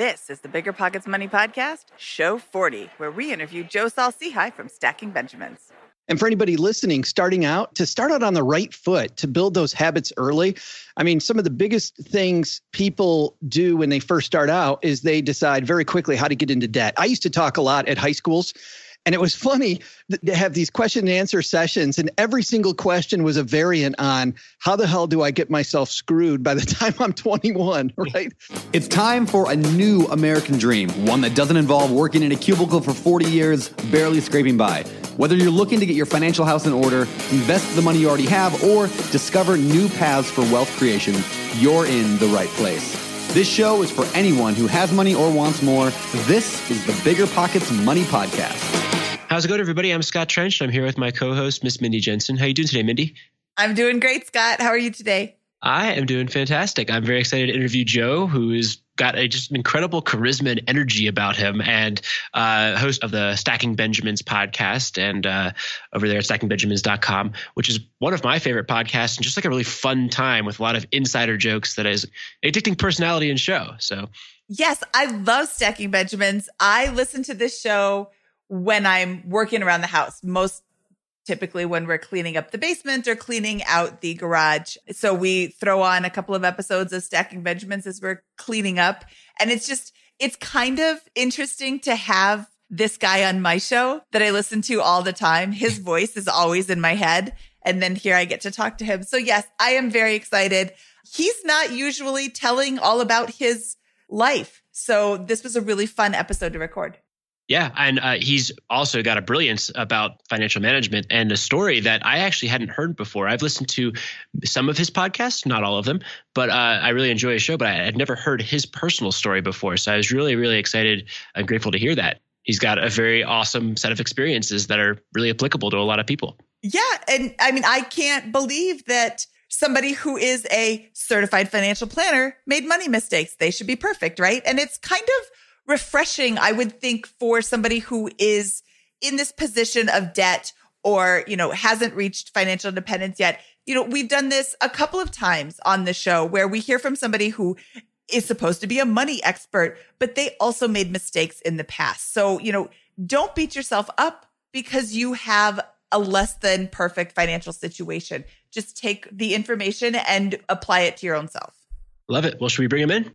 This is the Bigger Pockets Money Podcast, Show 40, where we interview Joe Saul-Sehy from Stacking Benjamins. And for anybody listening, starting out, to start out on the right foot, to build those habits early. I mean, some of the biggest things people do when they first start out is they decide very quickly how to get into debt. I used to talk a lot at high schools and it was funny to have these question and answer sessions, and every single question was a variant on how the hell do I get myself screwed by the time I'm 21, right? It's time for a new American dream, one that doesn't involve working in a cubicle for 40 years, barely scraping by. Whether you're looking to get your financial house in order, invest the money you already have, or discover new paths for wealth creation, you're in the right place. This show is for anyone who has money or wants more. This is the Bigger Pockets Money Podcast. How's it going, everybody? I'm Scott Trench. I'm here with my co-host, Miss Mindy Jensen. How you doing today, Mindy? I'm doing great, Scott. How are you today? I am doing fantastic. I'm very excited to interview Joe, who has got a just incredible charisma and energy about him, and uh, host of the Stacking Benjamins podcast, and uh, over there at stackingbenjamins.com, which is one of my favorite podcasts, and just like a really fun time with a lot of insider jokes that is addicting personality and show. So, yes, I love Stacking Benjamins. I listen to this show when I'm working around the house, most typically when we're cleaning up the basement or cleaning out the garage. So we throw on a couple of episodes of Stacking Benjamins as we're cleaning up. And it's just, it's kind of interesting to have this guy on my show that I listen to all the time. His voice is always in my head. And then here I get to talk to him. So yes, I am very excited. He's not usually telling all about his life. So this was a really fun episode to record. Yeah, and uh, he's also got a brilliance about financial management and a story that I actually hadn't heard before. I've listened to some of his podcasts, not all of them, but uh, I really enjoy his show. But I had never heard his personal story before, so I was really, really excited and grateful to hear that. He's got a very awesome set of experiences that are really applicable to a lot of people. Yeah, and I mean, I can't believe that somebody who is a certified financial planner made money mistakes. They should be perfect, right? And it's kind of refreshing, I would think, for somebody who is in this position of debt or, you know, hasn't reached financial independence yet. You know, we've done this a couple of times on the show where we hear from somebody who is supposed to be a money expert, but they also made mistakes in the past. So, you know, don't beat yourself up because you have a less than perfect financial situation. Just take the information and apply it to your own self. Love it. Well, should we bring him in?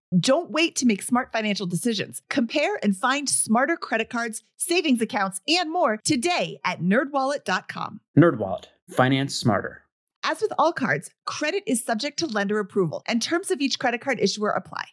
Don't wait to make smart financial decisions. Compare and find smarter credit cards, savings accounts, and more today at nerdwallet.com. NerdWallet, finance smarter. As with all cards, credit is subject to lender approval, and terms of each credit card issuer apply.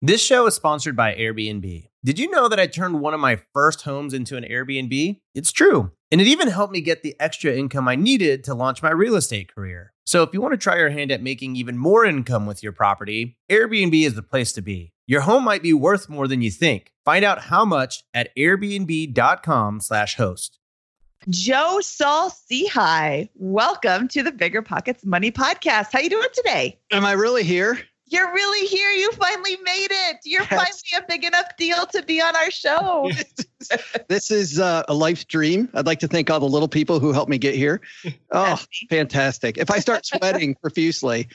This show is sponsored by Airbnb. Did you know that I turned one of my first homes into an Airbnb? It's true. And it even helped me get the extra income I needed to launch my real estate career. So if you want to try your hand at making even more income with your property, Airbnb is the place to be. Your home might be worth more than you think. Find out how much at airbnb.com/host. Joe Saul Sehy. Welcome to the Bigger Pockets Money Podcast. How you doing today? Am I really here? You're really here. You finally made it. You're Yes. finally a big enough deal to be on our show. This is uh, a life dream. I'd like to thank all the little people who helped me get here. Oh, fantastic. If I start sweating profusely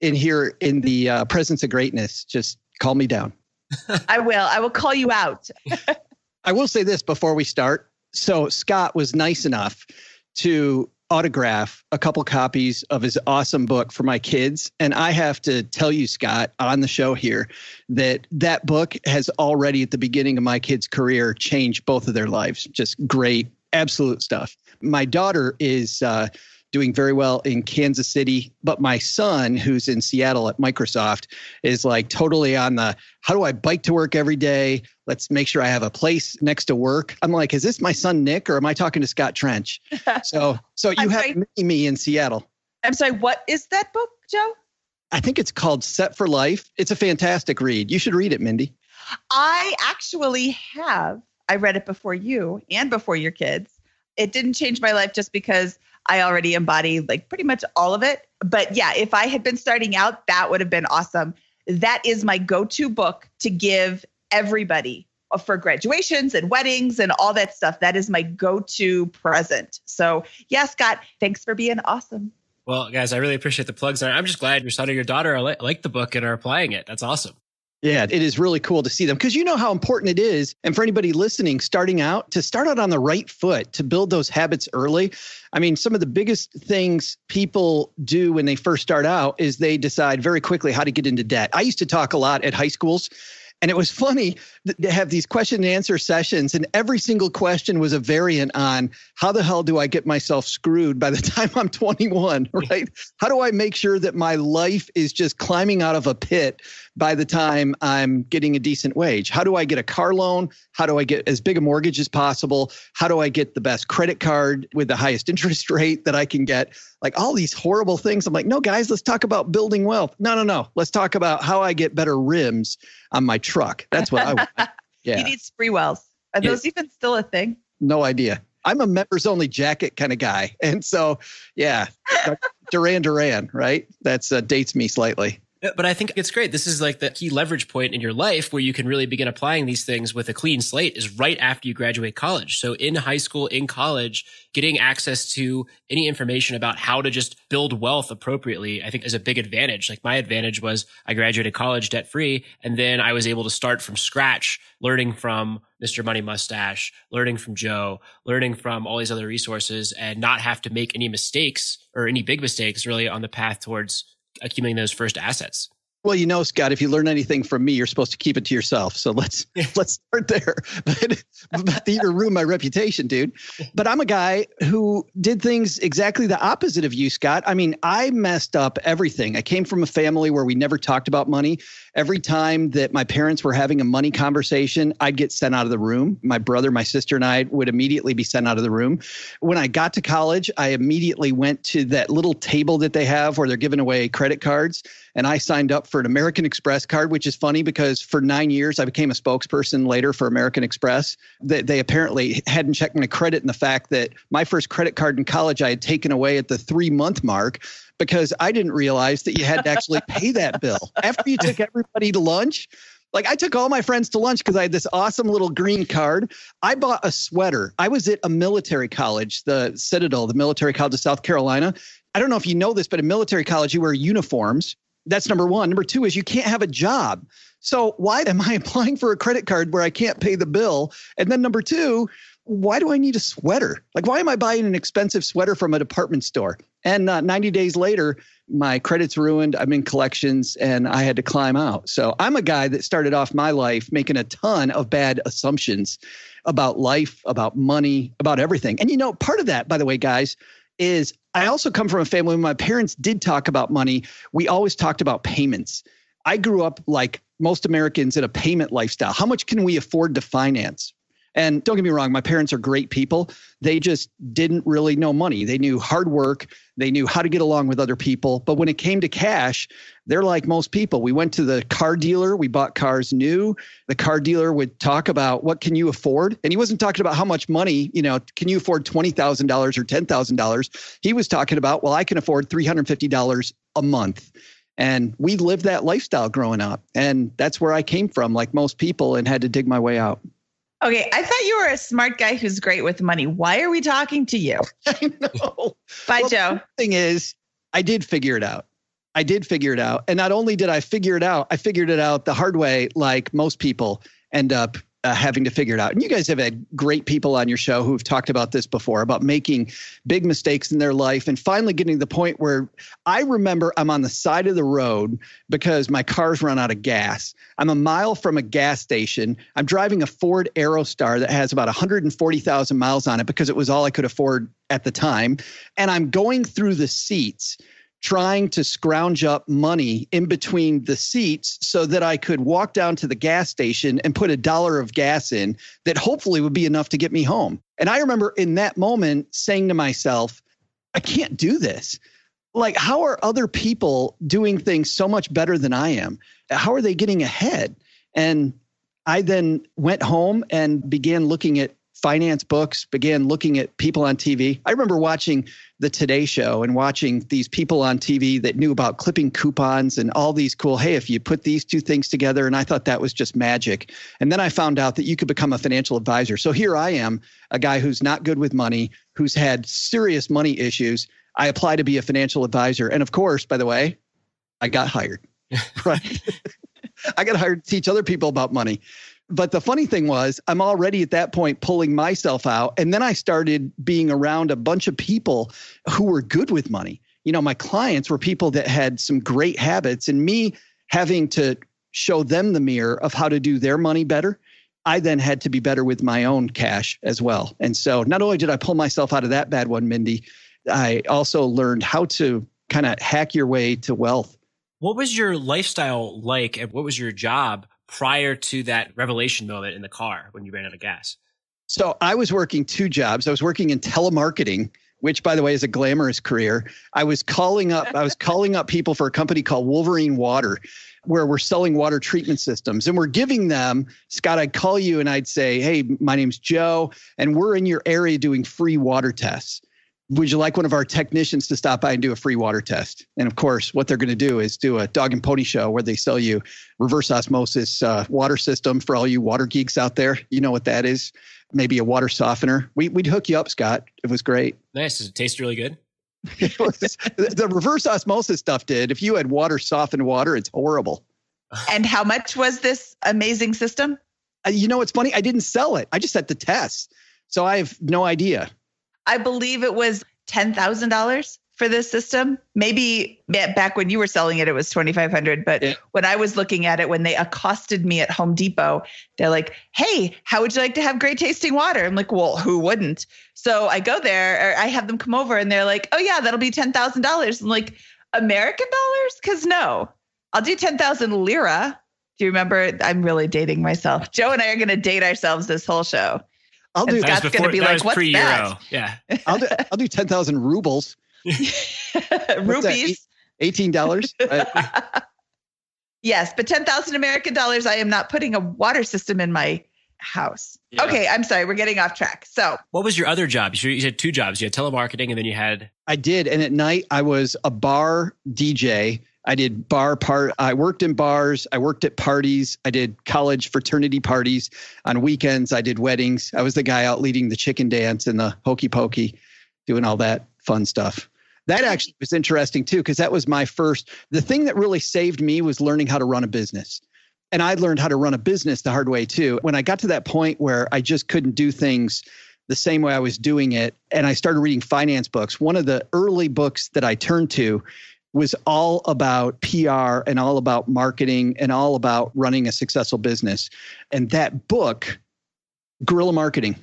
in here in the uh, presence of greatness, just call me down. I will. I will call you out. I will say this before we start. So Scott was nice enough to autograph a couple copies of his awesome book for my kids. And I have to tell you Scott on the show here that that book has already at the beginning of my kids career changed both of their lives. Just great absolute stuff. My daughter is uh, doing very well in Kansas City but my son who's in Seattle at Microsoft is like totally on the how do I bike to work every day let's make sure I have a place next to work. I'm like, is this my son Nick or am I talking to Scott Trench? So, so you have sorry. me in Seattle. I'm sorry. What is that book, Joe? I think it's called Set for Life. It's a fantastic read. You should read it, Mindy. I actually have. I read it before you and before your kids. It didn't change my life just because I already embody like pretty much all of it. But yeah, if I had been starting out, that would have been awesome. That is my go to book to give everybody for graduations and weddings and all that stuff. That is my go to present. So, yeah, Scott, thanks for being awesome. Well, guys, I really appreciate the plugs. And I'm just glad your son or your daughter li- like the book and are applying it. That's awesome. Yeah, it is really cool to see them because you know how important it is. And for anybody listening, starting out, to start out on the right foot, to build those habits early. I mean, some of the biggest things people do when they first start out is they decide very quickly how to get into debt. I used to talk a lot at high schools. And it was funny to have these question and answer sessions, and every single question was a variant on how the hell do I get myself screwed by the time I'm 21, right? How do I make sure that my life is just climbing out of a pit by the time I'm getting a decent wage? How do I get a car loan? How do I get as big a mortgage as possible? How do I get the best credit card with the highest interest rate that I can get? Like all these horrible things. I'm like, no, guys, let's talk about building wealth. No, no, no. Let's talk about how I get better rims on my truck. That's what I want. He Yeah, needs free wells. Are Yeah. those even still a thing? no idea. I'm a members only jacket kind of guy. And so, yeah, Duran Duran, right? That's uh, dates me slightly. But I think it's great. This is like the key leverage point in your life where you can really begin applying these things with a clean slate is right after you graduate college. So in high school, in college, getting access to any information about how to just build wealth appropriately, I think is a big advantage. Like my advantage was I graduated college debt free and then I was able to start from scratch, learning from Mr. Money Mustache, learning from Joe, learning from all these other resources and not have to make any mistakes or any big mistakes really on the path towards accumulating those first assets. Well, you know, Scott, if you learn anything from me, you're supposed to keep it to yourself. So let's let's start there. But but you ruin my reputation, dude. But I'm a guy who did things exactly the opposite of you, Scott. I mean, I messed up everything. I came from a family where we never talked about money. Every time that my parents were having a money conversation, I'd get sent out of the room. My brother, my sister, and I would immediately be sent out of the room. When I got to college, I immediately went to that little table that they have where they're giving away credit cards and I signed up for an American Express card, which is funny because for nine years I became a spokesperson later for American Express. They, they apparently hadn't checked my credit in the fact that my first credit card in college I had taken away at the three month mark because I didn't realize that you had to actually pay that bill after you took everybody to lunch. Like I took all my friends to lunch because I had this awesome little green card. I bought a sweater. I was at a military college, the Citadel, the military college of South Carolina. I don't know if you know this, but in military college, you wear uniforms. That's number one. Number two is you can't have a job. So why am I applying for a credit card where I can't pay the bill? And then number two, why do I need a sweater? Like, why am I buying an expensive sweater from a department store? And uh, 90 days later, my credit's ruined. I'm in collections and I had to climb out. So I'm a guy that started off my life making a ton of bad assumptions about life, about money, about everything. And you know, part of that, by the way, guys, is I also come from a family where my parents did talk about money. We always talked about payments. I grew up like most Americans in a payment lifestyle. How much can we afford to finance? And don't get me wrong, my parents are great people. They just didn't really know money. They knew hard work, they knew how to get along with other people. But when it came to cash, they're like most people. We went to the car dealer, we bought cars new. The car dealer would talk about what can you afford? And he wasn't talking about how much money, you know, can you afford $20,000 or $10,000? He was talking about, well, I can afford $350 a month. And we lived that lifestyle growing up. And that's where I came from, like most people, and had to dig my way out. Okay, I thought you were a smart guy who's great with money. Why are we talking to you? I know. Bye, Well, Joe. The thing is, I did figure it out. I did figure it out. And not only did I figure it out, I figured it out the hard way, like most people end up uh, having to figure it out. And you guys have had great people on your show who've talked about this before about making big mistakes in their life and finally getting to the point where I remember I'm on the side of the road because my car's run out of gas. I'm a mile from a gas station. I'm driving a Ford Aerostar that has about 140,000 miles on it because it was all I could afford at the time. And I'm going through the seats trying to scrounge up money in between the seats so that I could walk down to the gas station and put a dollar of gas in that hopefully would be enough to get me home. And I remember in that moment saying to myself, I can't do this. Like, how are other people doing things so much better than I am? How are they getting ahead? And I then went home and began looking at finance books, began looking at people on TV. I remember watching the Today Show and watching these people on TV that knew about clipping coupons and all these cool, hey, if you put these two things together, and I thought that was just magic. And then I found out that you could become a financial advisor. So here I am, a guy who's not good with money, who's had serious money issues. I apply to be a financial advisor. And of course, by the way, I got hired. Right. I got hired to teach other people about money. But the funny thing was, I'm already at that point pulling myself out. And then I started being around a bunch of people who were good with money. You know, my clients were people that had some great habits, and me having to show them the mirror of how to do their money better. I then had to be better with my own cash as well. And so not only did I pull myself out of that bad one, Mindy, I also learned how to kind of hack your way to wealth. What was your lifestyle like and what was your job prior to that revelation moment in the car when you ran out of gas? So I was working two jobs. I was working in telemarketing, which by the way is a glamorous career. I was calling up I was calling up people for a company called Wolverine Water where we're selling water treatment systems and we're giving them Scott I'd call you and I'd say, "Hey, my name's Joe and we're in your area doing free water tests." Would you like one of our technicians to stop by and do a free water test? And of course, what they're going to do is do a dog and pony show where they sell you reverse osmosis uh, water system for all you water geeks out there. You know what that is? Maybe a water softener. We, we'd hook you up, Scott. It was great. Nice. Does it taste really good? Was- the reverse osmosis stuff did. If you had water softened water, it's horrible. And how much was this amazing system? Uh, you know what's funny? I didn't sell it. I just had the test. So I have no idea. I believe it was $10,000 for this system. Maybe back when you were selling it, it was 2,500. But Yeah. when I was looking at it, when they accosted me at Home Depot, they're like, Hey, how would you like to have great tasting water? I'm like, Well, who wouldn't? So I go there or I have them come over and they're like, Oh, yeah, that'll be $10,000. I'm like, American dollars? Cause no, I'll do 10,000 lira. Do you remember? I'm really dating myself. Joe and I are going to date ourselves this whole show. I'll do. And Scott's gonna be that like, "What's pre-Euro. that?" Yeah. I'll do. I'll do ten thousand rubles. Rupees. Eighteen dollars. Yes, but 10,000 American dollars, I am not putting a water system in my house. Yeah. Okay, I'm sorry, we're getting off track. So, What was your other job? You you had two jobs. You had telemarketing and then you had I did, and at night I was a bar DJ. I did bar part. I worked in bars. I worked at parties. I did college fraternity parties. On weekends, I did weddings. I was the guy out leading the chicken dance and the hokey pokey, doing all that fun stuff. That actually was interesting too, because that was my first. The thing that really saved me was learning how to run a business. And I learned how to run a business the hard way too. When I got to that point where I just couldn't do things the same way I was doing it, and I started reading finance books, one of the early books that I turned to was all about PR and all about marketing and all about running a successful business. And that book, Guerrilla Marketing,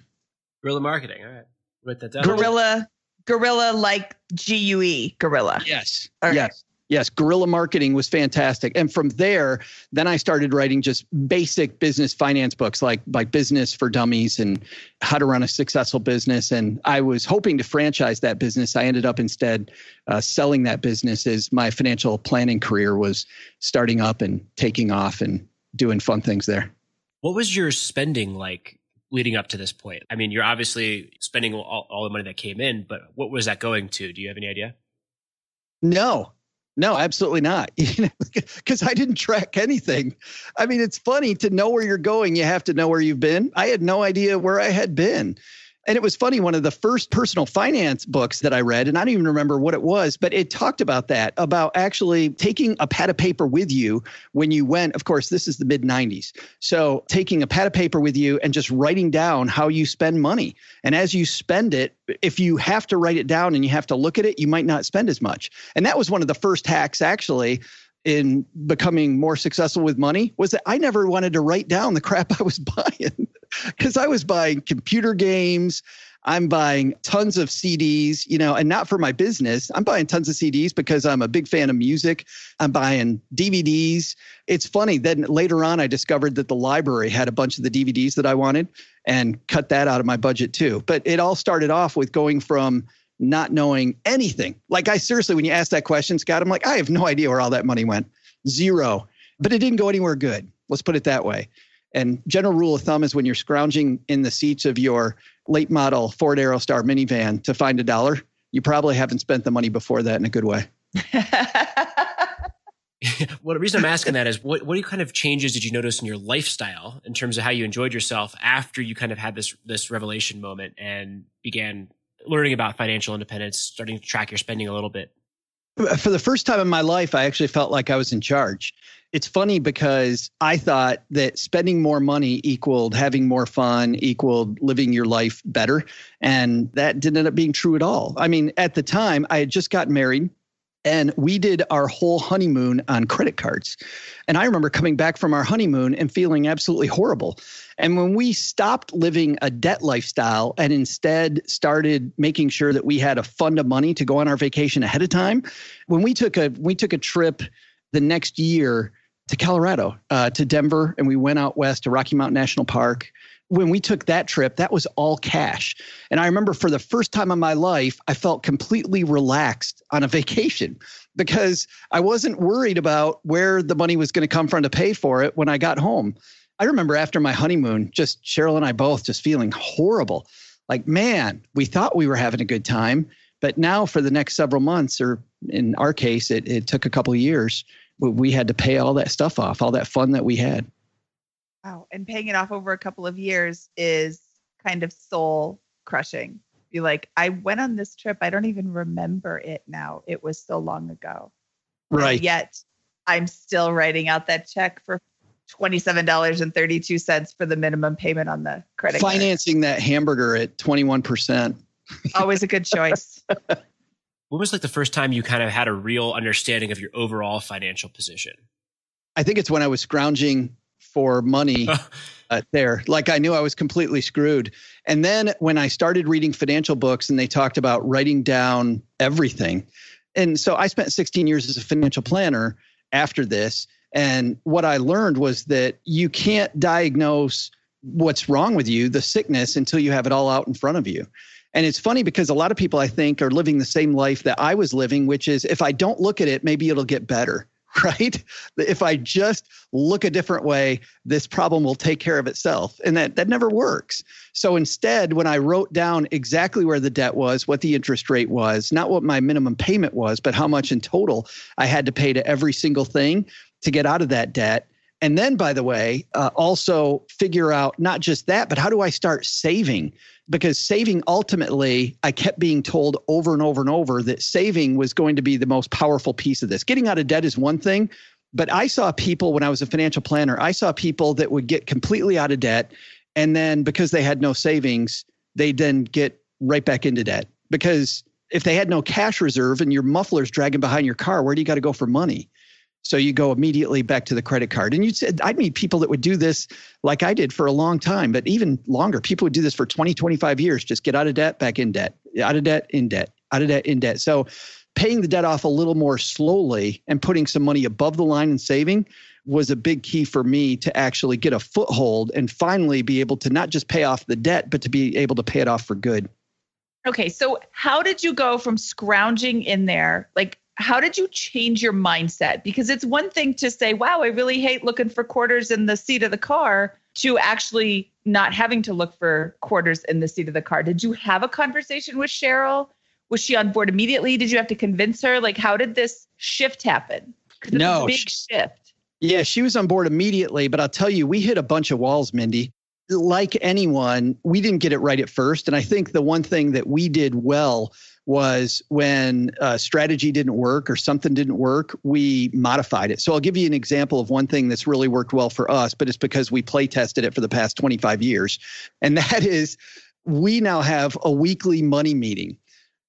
guerrilla marketing. All right. Write that down. gorilla, gorilla like G U E, gorilla. Yes. All right. Yes. Yes, guerrilla marketing was fantastic. And from there, then I started writing just basic business finance books like like Business for Dummies and How to Run a Successful Business. And I was hoping to franchise that business. I ended up instead uh, selling that business as my financial planning career was starting up and taking off and doing fun things there. What was your spending like leading up to this point? I mean, you're obviously spending all, all the money that came in, but what was that going to? Do you have any idea? No, no, absolutely not. Because I didn't track anything. I mean, it's funny to know where you're going, you have to know where you've been. I had no idea where I had been. And it was funny, one of the first personal finance books that I read, and I don't even remember what it was, but it talked about that about actually taking a pad of paper with you when you went. Of course, this is the mid 90s. So taking a pad of paper with you and just writing down how you spend money. And as you spend it, if you have to write it down and you have to look at it, you might not spend as much. And that was one of the first hacks, actually in becoming more successful with money was that I never wanted to write down the crap I was buying because I was buying computer games. I'm buying tons of CDs, you know, and not for my business. I'm buying tons of CDs because I'm a big fan of music. I'm buying DVDs. It's funny. Then later on, I discovered that the library had a bunch of the DVDs that I wanted and cut that out of my budget too. But it all started off with going from not knowing anything. Like I seriously, when you ask that question, Scott, I'm like, I have no idea where all that money went. Zero. But it didn't go anywhere good. Let's put it that way. And general rule of thumb is when you're scrounging in the seats of your late model Ford Aerostar minivan to find a dollar, you probably haven't spent the money before that in a good way. well, the reason I'm asking that is what, what kind of changes did you notice in your lifestyle in terms of how you enjoyed yourself after you kind of had this this revelation moment and began learning about financial independence, starting to track your spending a little bit? For the first time in my life, I actually felt like I was in charge. It's funny because I thought that spending more money equaled having more fun, equaled living your life better. And that didn't end up being true at all. I mean, at the time, I had just gotten married and we did our whole honeymoon on credit cards. And I remember coming back from our honeymoon and feeling absolutely horrible. And when we stopped living a debt lifestyle and instead started making sure that we had a fund of money to go on our vacation ahead of time, when we took a we took a trip the next year to Colorado, uh, to Denver, and we went out west to Rocky Mountain National Park. When we took that trip, that was all cash. And I remember for the first time in my life, I felt completely relaxed on a vacation because I wasn't worried about where the money was going to come from to pay for it when I got home. I remember after my honeymoon, just Cheryl and I both just feeling horrible. Like, man, we thought we were having a good time, but now for the next several months, or in our case, it, it took a couple years, we had to pay all that stuff off, all that fun that we had. Wow. And paying it off over a couple of years is kind of soul crushing. Be like, I went on this trip. I don't even remember it now. It was so long ago. Right. And yet I'm still writing out that check for $27.32 for the minimum payment on the credit Financing card. that hamburger at 21%. Always a good choice. When was like the first time you kind of had a real understanding of your overall financial position? I think it's when I was scrounging for money uh, there. Like I knew I was completely screwed. And then when I started reading financial books and they talked about writing down everything. And so I spent 16 years as a financial planner after this. And what I learned was that you can't diagnose what's wrong with you, the sickness, until you have it all out in front of you. And it's funny because a lot of people, I think, are living the same life that I was living, which is if I don't look at it, maybe it'll get better, right? If I just look a different way, this problem will take care of itself. And that, that never works. So instead, when I wrote down exactly where the debt was, what the interest rate was, not what my minimum payment was, but how much in total I had to pay to every single thing, to get out of that debt. And then, by the way, uh, also figure out not just that, but how do I start saving? Because saving ultimately, I kept being told over and over and over that saving was going to be the most powerful piece of this. Getting out of debt is one thing, but I saw people when I was a financial planner, I saw people that would get completely out of debt. And then because they had no savings, they then get right back into debt. Because if they had no cash reserve and your muffler's dragging behind your car, where do you got to go for money? So you go immediately back to the credit card. And you said, I'd meet people that would do this like I did for a long time, but even longer. People would do this for 20, 25 years, just get out of debt, back in debt, out of debt, in debt, out of debt, in debt. So paying the debt off a little more slowly and putting some money above the line and saving was a big key for me to actually get a foothold and finally be able to not just pay off the debt, but to be able to pay it off for good. Okay, so how did you go from scrounging in there? Like, how did you change your mindset? Because it's one thing to say, wow, I really hate looking for quarters in the seat of the car, to actually not having to look for quarters in the seat of the car. Did you have a conversation with Cheryl? Was she on board immediately? Did you have to convince her? Like, how did this shift happen? No, big shift. Yeah, she was on board immediately, but I'll tell you, we hit a bunch of walls, Mindy. Like anyone, we didn't get it right at first. And I think the one thing that we did well was when a strategy didn't work or something didn't work, we modified it. So I'll give you an example of one thing that's really worked well for us, but it's because we play tested it for the past 25 years. And that is we now have a weekly money meeting.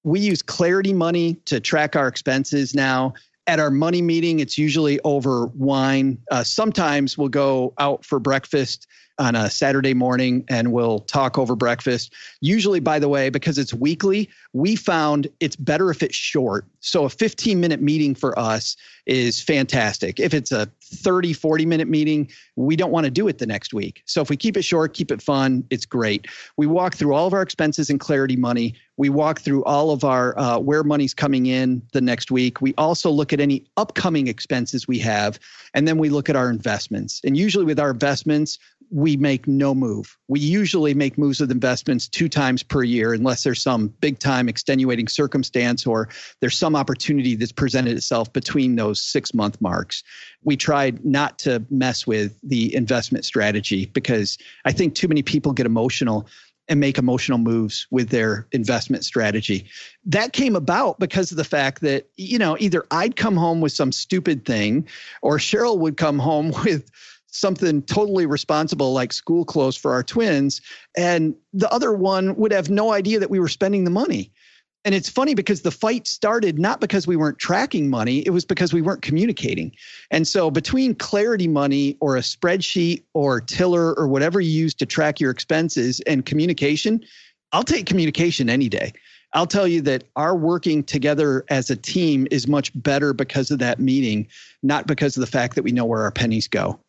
We use Clarity Money to track our expenses now at our money meeting, it's usually over wine. Uh, sometimes we'll go out for breakfast on a Saturday morning and we'll talk over breakfast. Usually, by the way, because it's weekly, we found it's better if it's short. So a 15 minute meeting for us is fantastic. If it's a 30, 40 minute meeting, we don't want to do it the next week. So if we keep it short, keep it fun, it's great. We walk through all of our expenses and clarity money. We walk through all of our uh, where money's coming in the next week. We also look at any upcoming expenses we have, and then we look at our investments. And usually with our investments, we make no move. We usually make moves with investments two times per year, unless there's some big time extenuating circumstance or there's some opportunity that's presented itself between those six month marks. We tried not to mess with the investment strategy because I think too many people get emotional and make emotional moves with their investment strategy. That came about because of the fact that, you know, either I'd come home with some stupid thing or Cheryl would come home with something totally responsible like school clothes for our twins and the other one would have no idea that we were spending the money. And it's funny because the fight started not because we weren't tracking money it was because we weren't communicating. And so between clarity money or a spreadsheet or tiller or whatever you use to track your expenses and communication i'll take communication any day. I'll tell you that our working together as a team is much better because of that meeting, not because of the fact that we know where our pennies go.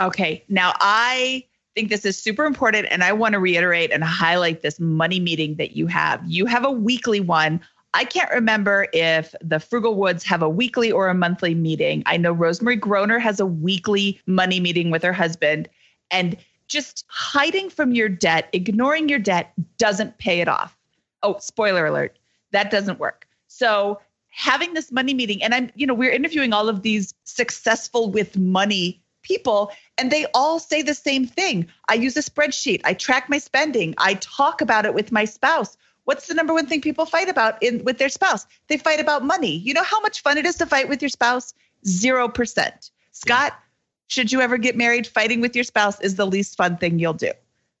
Okay. Now I think this is super important and I want to reiterate and highlight this money meeting that you have. You have a weekly one. I can't remember if the Frugal Woods have a weekly or a monthly meeting. I know Rosemary Groner has a weekly money meeting with her husband and just hiding from your debt, ignoring your debt doesn't pay it off. Oh, spoiler alert, that doesn't work. So, having this money meeting and I'm, you know, we're interviewing all of these successful with money people and they all say the same thing. I use a spreadsheet. I track my spending. I talk about it with my spouse. What's the number one thing people fight about in with their spouse? They fight about money. You know how much fun it is to fight with your spouse? 0%. Scott, yeah. should you ever get married, fighting with your spouse is the least fun thing you'll do.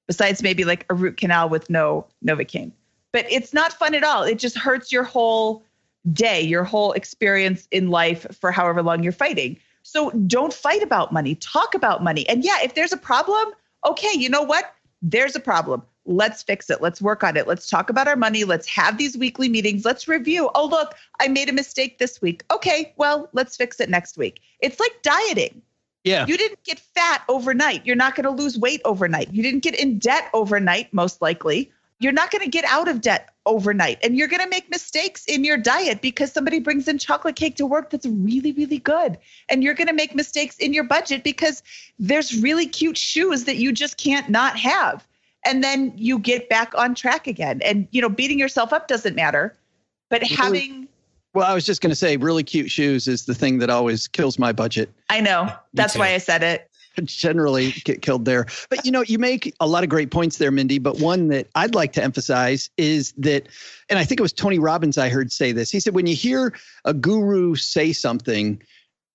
Besides maybe like a root canal with no Novocaine. But it's not fun at all. It just hurts your whole day, your whole experience in life for however long you're fighting. So don't fight about money, talk about money. And yeah, if there's a problem, okay, you know what? There's a problem. Let's fix it. Let's work on it. Let's talk about our money. Let's have these weekly meetings. Let's review. Oh, look, I made a mistake this week. Okay, well, let's fix it next week. It's like dieting. Yeah. You didn't get fat overnight. You're not going to lose weight overnight. You didn't get in debt overnight, most likely you're not going to get out of debt overnight. And you're going to make mistakes in your diet because somebody brings in chocolate cake to work that's really really good. And you're going to make mistakes in your budget because there's really cute shoes that you just can't not have. And then you get back on track again. And you know beating yourself up doesn't matter but having well i was just going to say really cute shoes is the thing that always kills my budget. I know. That's why i said it generally get killed there. But you know, you make a lot of great points there, Mindy. But one that I'd like to emphasize is that, and I think it was Tony Robbins I heard say this. He said, when you hear a guru say something,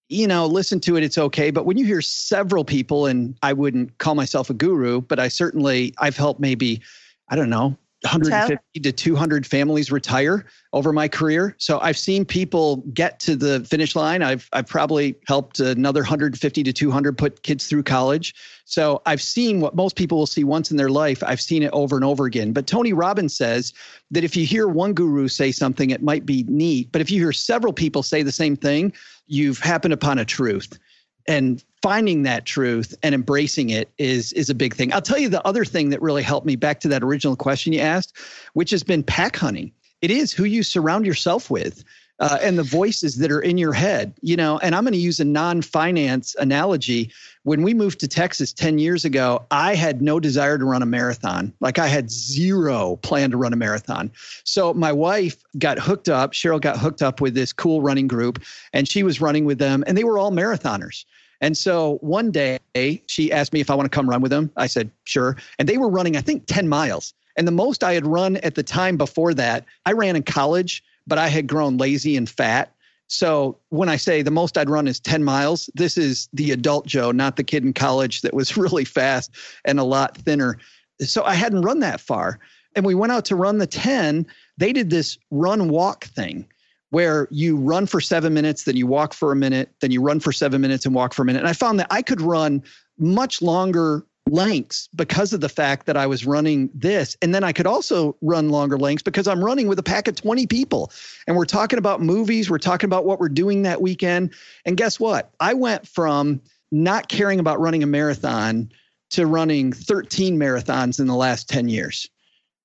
you know, listen to it, it's okay. But when you hear several people, and I wouldn't call myself a guru, but I certainly, I've helped maybe, I don't know, 150 to 200 families retire over my career. So I've seen people get to the finish line. I've I've probably helped another 150 to 200 put kids through college. So I've seen what most people will see once in their life. I've seen it over and over again. But Tony Robbins says that if you hear one guru say something, it might be neat. But if you hear several people say the same thing, you've happened upon a truth and finding that truth and embracing it is is a big thing. I'll tell you the other thing that really helped me back to that original question you asked, which has been pack hunting. It is who you surround yourself with. Uh, and the voices that are in your head, you know, and I'm going to use a non finance analogy. When we moved to Texas 10 years ago, I had no desire to run a marathon. Like I had zero plan to run a marathon. So my wife got hooked up, Cheryl got hooked up with this cool running group, and she was running with them, and they were all marathoners. And so one day she asked me if I want to come run with them. I said, sure. And they were running, I think, 10 miles. And the most I had run at the time before that, I ran in college, but I had grown lazy and fat. So when I say the most I'd run is 10 miles, this is the adult Joe, not the kid in college that was really fast and a lot thinner. So I hadn't run that far. And we went out to run the 10. They did this run walk thing where you run for seven minutes, then you walk for a minute, then you run for seven minutes and walk for a minute. And I found that I could run much longer lengths because of the fact that I was running this. And then I could also run longer lengths because I'm running with a pack of 20 people. And we're talking about movies, we're talking about what we're doing that weekend. And guess what? I went from not caring about running a marathon to running 13 marathons in the last 10 years.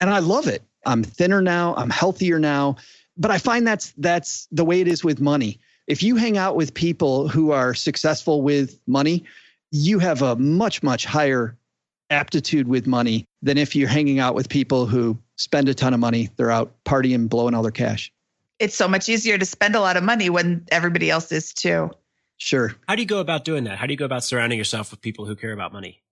And I love it. I'm thinner now, I'm healthier now but I find that's that's the way it is with money. If you hang out with people who are successful with money, you have a much much higher aptitude with money than if you're hanging out with people who spend a ton of money. They're out partying, blowing all their cash. It's so much easier to spend a lot of money when everybody else is too. Sure. How do you go about doing that? How do you go about surrounding yourself with people who care about money?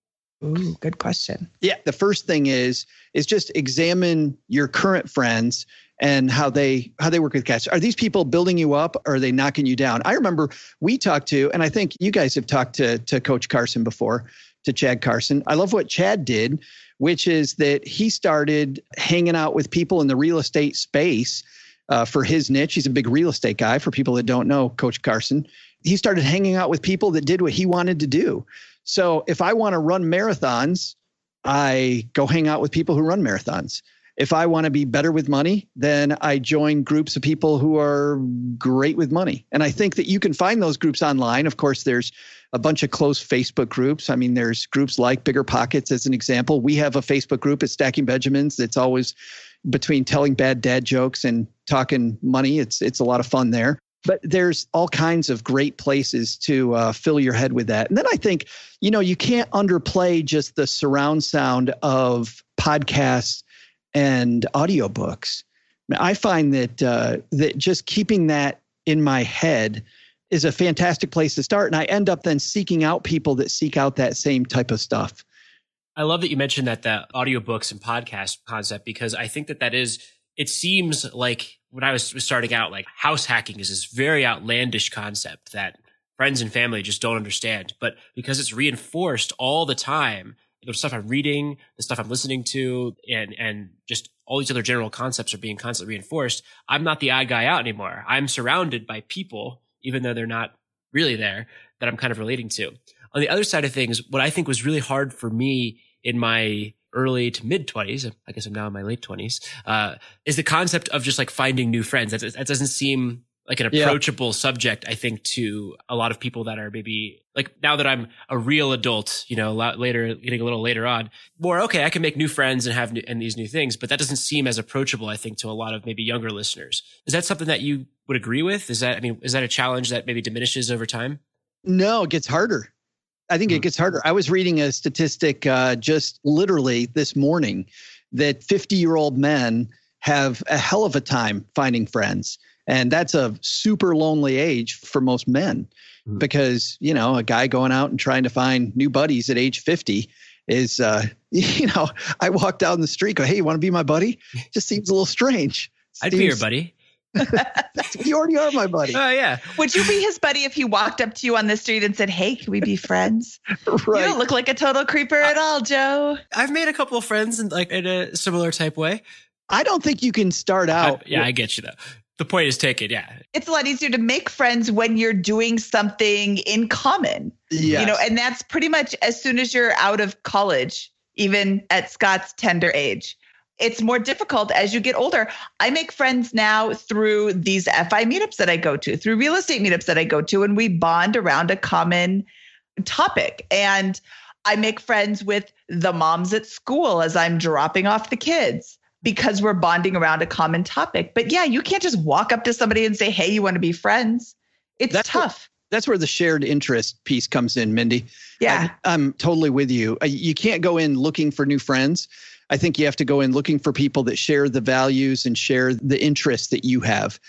Ooh, good question. Yeah, the first thing is is just examine your current friends and how they how they work with cats. Are these people building you up or are they knocking you down? I remember we talked to, and I think you guys have talked to to Coach Carson before, to Chad Carson. I love what Chad did, which is that he started hanging out with people in the real estate space uh, for his niche. He's a big real estate guy. For people that don't know Coach Carson, he started hanging out with people that did what he wanted to do. So if I want to run marathons, I go hang out with people who run marathons if I want to be better with money, then I join groups of people who are great with money. And I think that you can find those groups online. Of course, there's a bunch of close Facebook groups. I mean, there's groups like Bigger Pockets, as an example. We have a Facebook group at Stacking Benjamins that's always between telling bad dad jokes and talking money. It's it's a lot of fun there. But there's all kinds of great places to uh, fill your head with that. And then I think, you know, you can't underplay just the surround sound of podcasts and audiobooks. I find that uh, that just keeping that in my head is a fantastic place to start, and I end up then seeking out people that seek out that same type of stuff. I love that you mentioned that the audiobooks and podcast concept because I think that that is. It seems like when I was starting out, like house hacking is this very outlandish concept that friends and family just don't understand. But because it's reinforced all the time the stuff I'm reading, the stuff I'm listening to, and and just all these other general concepts are being constantly reinforced. I'm not the odd guy out anymore. I'm surrounded by people, even though they're not really there, that I'm kind of relating to. On the other side of things, what I think was really hard for me in my early to mid 20s, I guess I'm now in my late 20s, uh, is the concept of just like finding new friends. That, that doesn't seem like an approachable yeah. subject, I think, to a lot of people that are maybe like now that I'm a real adult, you know, later, getting a little later on, more, okay, I can make new friends and have new, and these new things, but that doesn't seem as approachable, I think, to a lot of maybe younger listeners. Is that something that you would agree with? Is that, I mean, is that a challenge that maybe diminishes over time? No, it gets harder. I think mm-hmm. it hmm. gets harder. I was reading a statistic uh, just literally this morning that 50 year old men have a hell of a time finding friends and that's a super lonely age for most men mm-hmm. because, you know, a guy going out and trying to find new buddies at age 50 is, uh, you know, I walk down the street, go, hey, you want to be my buddy? Just seems a little strange. I'd be your buddy. you already are my buddy. Oh yeah. Would you be his buddy if he walked up to you on the street and said, "Hey, can we be friends?" right. You don't look like a total creeper at all, Joe. I've made a couple of friends in like in a similar type way. I don't think you can start out. I- yeah, I get you though. The point is taken. Yeah. It's a lot easier to make friends when you're doing something in common. Yes. You know, and that's pretty much as soon as you're out of college, even at Scott's tender age. It's more difficult as you get older. I make friends now through these FI meetups that I go to, through real estate meetups that I go to, and we bond around a common topic. And I make friends with the moms at school as I'm dropping off the kids because we're bonding around a common topic. But yeah, you can't just walk up to somebody and say, hey, you want to be friends. It's That's tough. That's where the shared interest piece comes in, Mindy. yeah. I, I'm totally with you. You can't go in looking for new friends. I think you have to go in looking for people that share the values and share the interests that you have.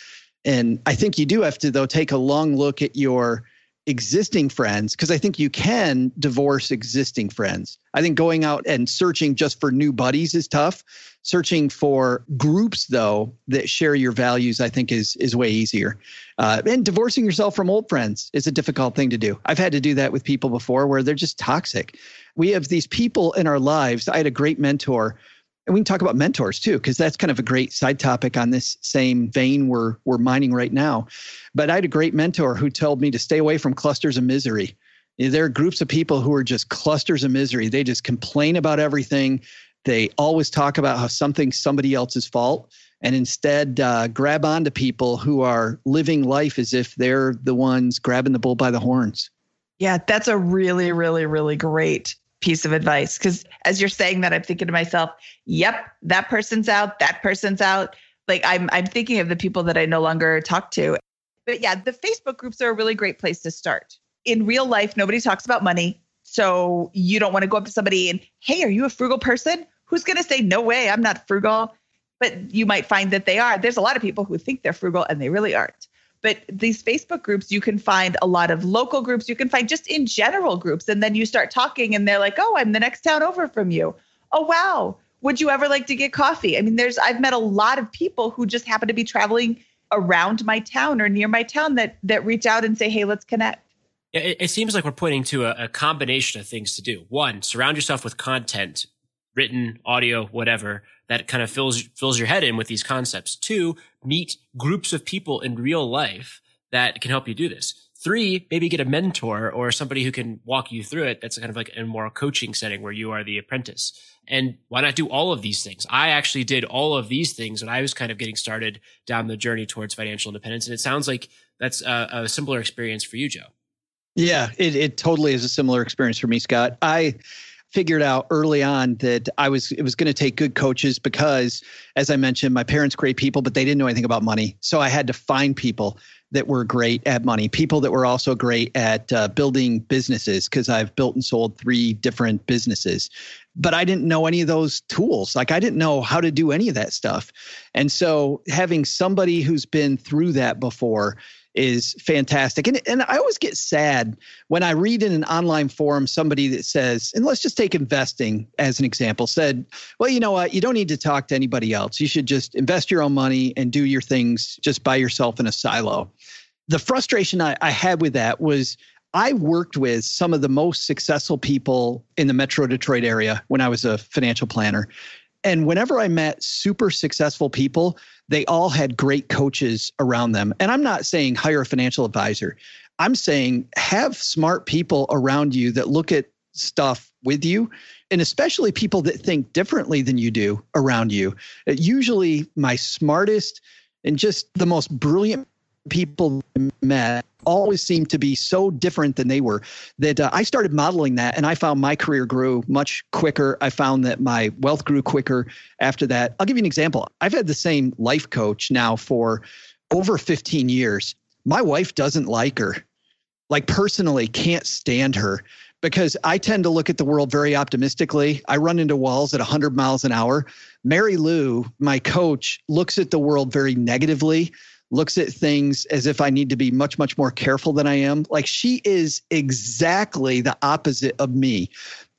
And I think you do have to, though, take a long look at your existing friends because I think you can divorce existing friends. I think going out and searching just for new buddies is tough. Searching for groups, though, that share your values, I think is is way easier. Uh, and divorcing yourself from old friends is a difficult thing to do. I've had to do that with people before where they're just toxic. We have these people in our lives. I had a great mentor, and we can talk about mentors too, because that's kind of a great side topic on this same vein we're we're mining right now. But I had a great mentor who told me to stay away from clusters of misery. There are groups of people who are just clusters of misery. They just complain about everything. They always talk about how something's somebody else's fault and instead uh, grab onto people who are living life as if they're the ones grabbing the bull by the horns. Yeah, that's a really, really, really great piece of advice. Because as you're saying that, I'm thinking to myself, yep, that person's out, that person's out. Like I'm I'm thinking of the people that I no longer talk to. But yeah, the Facebook groups are a really great place to start. In real life, nobody talks about money. So you don't want to go up to somebody and, hey, are you a frugal person? Who's going to say, no way, I'm not frugal? But you might find that they are. There's a lot of people who think they're frugal and they really aren't. But these Facebook groups, you can find a lot of local groups. You can find just in general groups. And then you start talking and they're like, oh, I'm the next town over from you. Oh, wow. Would you ever like to get coffee? I mean, there's, I've met a lot of people who just happen to be traveling around my town or near my town that, that reach out and say, hey, let's connect. It, it seems like we're pointing to a, a combination of things to do. One, surround yourself with content, written, audio, whatever, that kind of fills fills your head in with these concepts. Two, meet groups of people in real life that can help you do this. Three, maybe get a mentor or somebody who can walk you through it. That's kind of like a more coaching setting where you are the apprentice. And why not do all of these things? I actually did all of these things when I was kind of getting started down the journey towards financial independence. And it sounds like that's a, a similar experience for you, Joe. Yeah, it, it totally is a similar experience for me, Scott. I figured out early on that I was it was going to take good coaches because as I mentioned my parents great people but they didn't know anything about money. So I had to find people that were great at money people that were also great at uh, building businesses because I've built and sold three different businesses. But I didn't know any of those tools. Like I didn't know how to do any of that stuff. And so having somebody who's been through that before is fantastic. And, and I always get sad when I read in an online forum somebody that says, and let's just take investing as an example, said, well, you know what? You don't need to talk to anybody else. You should just invest your own money and do your things just by yourself in a silo. The frustration I, I had with that was I worked with some of the most successful people in the Metro Detroit area when I was a financial planner. And whenever I met super successful people, they all had great coaches around them. And I'm not saying hire a financial advisor. I'm saying have smart people around you that look at stuff with you and especially people that think differently than you do around you. Usually my smartest and just the most brilliant people met always seemed to be so different than they were that uh, I started modeling that and I found my career grew much quicker. I found that my wealth grew quicker after that. I'll give you an example. I've had the same life coach now for over 15 years. My wife doesn't like her, like personally, can't stand her because I tend to look at the world very optimistically. I run into walls at 100 miles an hour. Mary Lou, my coach, looks at the world very negatively looks at things as if I need to be much, much more careful than I am. Like she is exactly the opposite of me.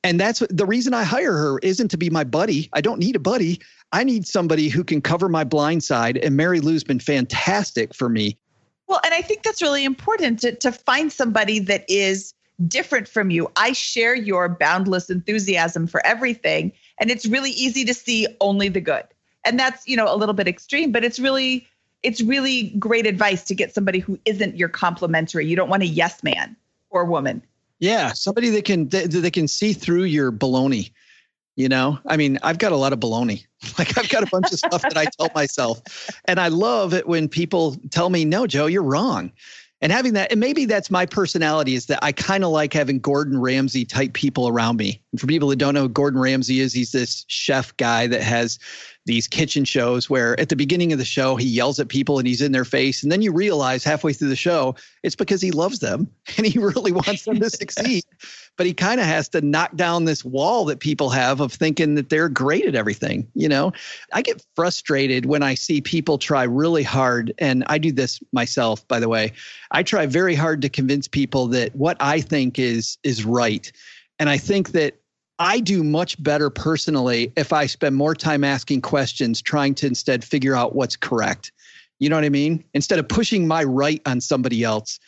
And that's the reason I hire her isn't to be my buddy. I don't need a buddy. I need somebody who can cover my blind side. And Mary Lou's been fantastic for me. Well, and I think that's really important to, to find somebody that is different from you. I share your boundless enthusiasm for everything. And it's really easy to see only the good. And that's, you know, a little bit extreme, but it's really, it's really great advice to get somebody who isn't your complimentary. You don't want a yes man or woman. Yeah, somebody that can that, that can see through your baloney. You know, I mean, I've got a lot of baloney. Like I've got a bunch of stuff that I tell myself, and I love it when people tell me, "No, Joe, you're wrong." And having that, and maybe that's my personality is that I kind of like having Gordon Ramsay type people around me. And for people that don't know who Gordon Ramsay is, he's this chef guy that has these kitchen shows where at the beginning of the show he yells at people and he's in their face. And then you realize halfway through the show it's because he loves them and he really wants them to succeed. But he kind of has to knock down this wall that people have of thinking that they're great at everything you know? I get frustrated when i see people try really hard and i do this myself by the way. I try very hard to convince people that what i think is is right. And i think that I do much better personally if I spend more time asking questions, trying to instead figure out what's correct. You know what I mean? Instead of pushing my right on somebody else,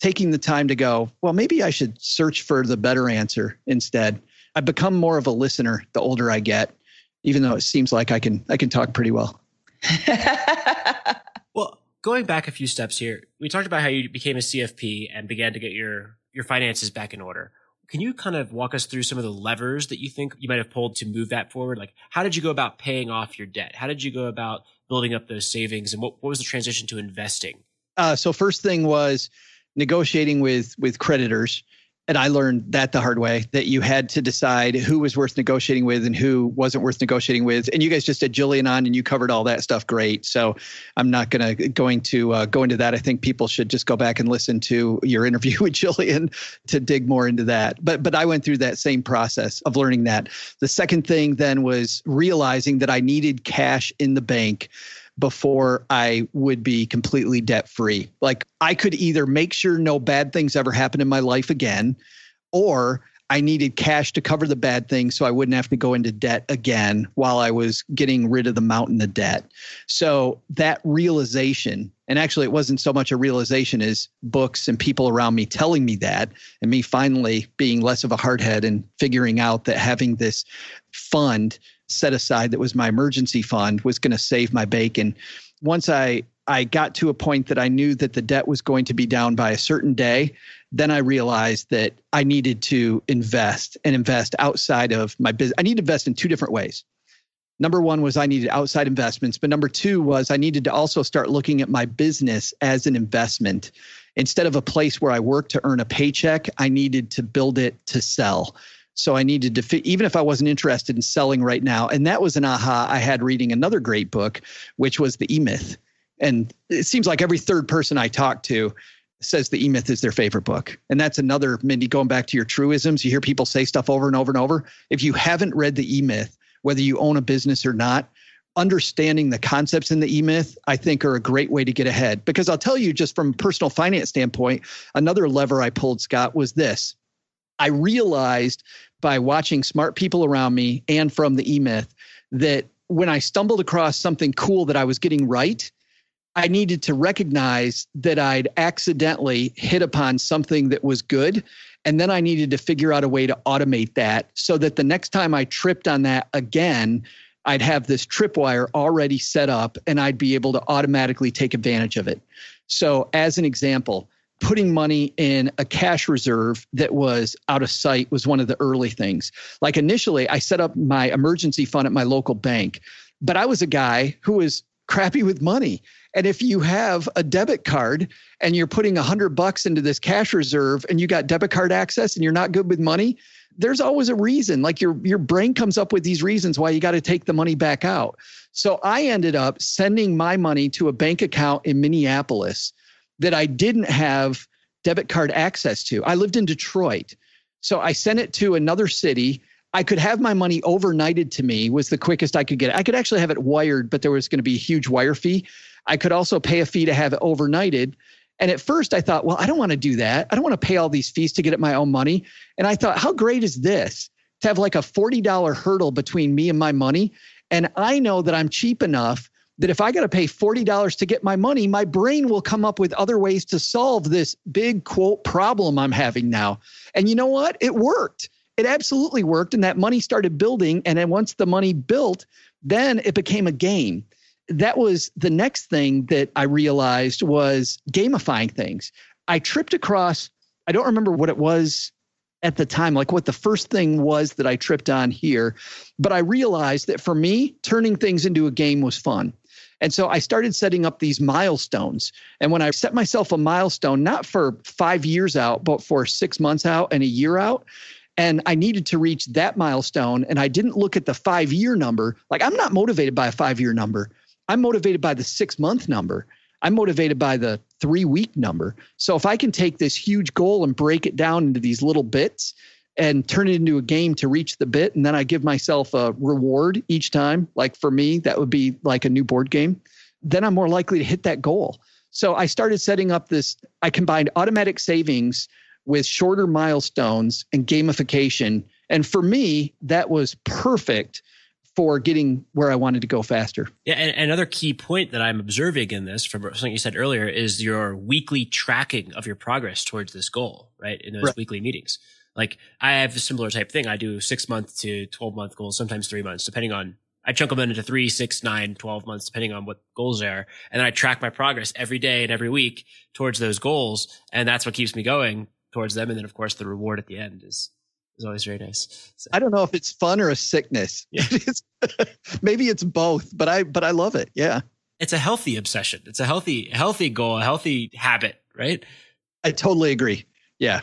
taking the time to go, well, maybe I should search for the better answer instead. I become more of a listener the older I get, even though it seems like I can I can talk pretty well. well, going back a few steps here, we talked about how you became a CFP and began to get your your finances back in order. Can you kind of walk us through some of the levers that you think you might have pulled to move that forward? Like, how did you go about paying off your debt? How did you go about building up those savings? And what, what was the transition to investing? Uh, so first thing was negotiating with with creditors and I learned that the hard way that you had to decide who was worth negotiating with and who wasn't worth negotiating with. And you guys just had Jillian on and you covered all that stuff great. So I'm not going to going to uh, go into that. I think people should just go back and listen to your interview with Jillian to dig more into that. But but I went through that same process of learning that. The second thing then was realizing that I needed cash in the bank before I would be completely debt free. Like I could either make sure no bad things ever happen in my life again, or I needed cash to cover the bad things so I wouldn't have to go into debt again while I was getting rid of the mountain of debt. So that realization, and actually it wasn't so much a realization as books and people around me telling me that, and me finally being less of a hardhead and figuring out that having this fund set aside that was my emergency fund was going to save my bacon. Once I I got to a point that I knew that the debt was going to be down by a certain day, then I realized that I needed to invest and invest outside of my business. I need to invest in two different ways. Number one was I needed outside investments, but number two was I needed to also start looking at my business as an investment. Instead of a place where I work to earn a paycheck, I needed to build it to sell. So I needed to, even if I wasn't interested in selling right now. And that was an aha I had reading another great book, which was The E Myth. And it seems like every third person I talk to says The E Myth is their favorite book. And that's another, Mindy, going back to your truisms. You hear people say stuff over and over and over. If you haven't read The E Myth, whether you own a business or not, understanding the concepts in the E Myth, I think, are a great way to get ahead. Because I'll tell you, just from a personal finance standpoint, another lever I pulled, Scott, was this. I realized by watching smart people around me and from the E Myth that when I stumbled across something cool that I was getting right, I needed to recognize that I'd accidentally hit upon something that was good. And then I needed to figure out a way to automate that so that the next time I tripped on that again, I'd have this tripwire already set up and I'd be able to automatically take advantage of it. So, as an example, putting money in a cash reserve that was out of sight was one of the early things. Like initially, I set up my emergency fund at my local bank, but I was a guy who was crappy with money. And if you have a debit card and you're putting a hundred bucks into this cash reserve and you got debit card access and you're not good with money, there's always a reason. Like your your brain comes up with these reasons why you got to take the money back out. So I ended up sending my money to a bank account in Minneapolis that I didn't have debit card access to. I lived in Detroit. So I sent it to another city. I could have my money overnighted to me was the quickest I could get. I could actually have it wired, but there was going to be a huge wire fee. I could also pay a fee to have it overnighted. And at first I thought, well, I don't want to do that. I don't want to pay all these fees to get it my own money. And I thought, how great is this to have like a $40 hurdle between me and my money? And I know that I'm cheap enough that if I got to pay $40 to get my money, my brain will come up with other ways to solve this big quote problem I'm having now. And you know what? It worked. It absolutely worked. And that money started building. And then once the money built, then it became a game. That was the next thing that I realized was gamifying things. I tripped across, I don't remember what it was at the time, like what the first thing was that I tripped on here, but I realized that for me, turning things into a game was fun. And so I started setting up these milestones. And when I set myself a milestone, not for five years out, but for six months out and a year out, and I needed to reach that milestone, and I didn't look at the five year number. Like, I'm not motivated by a five year number, I'm motivated by the six month number. I'm motivated by the three week number. So if I can take this huge goal and break it down into these little bits, and turn it into a game to reach the bit. And then I give myself a reward each time. Like for me, that would be like a new board game. Then I'm more likely to hit that goal. So I started setting up this, I combined automatic savings with shorter milestones and gamification. And for me, that was perfect for getting where I wanted to go faster. Yeah, and another key point that I'm observing in this from something you said earlier is your weekly tracking of your progress towards this goal, right? In those right. weekly meetings. Like I have a similar type thing. I do six month to 12 month goals, sometimes three months, depending on, I chunk them into three, six, nine, 12 months, depending on what goals are. And then I track my progress every day and every week towards those goals. And that's what keeps me going towards them. And then of course the reward at the end is, is always very nice. So. I don't know if it's fun or a sickness. Yeah. maybe it's both, but I, but I love it. Yeah. It's a healthy obsession. It's a healthy, healthy goal, a healthy habit, right? I totally agree. Yeah.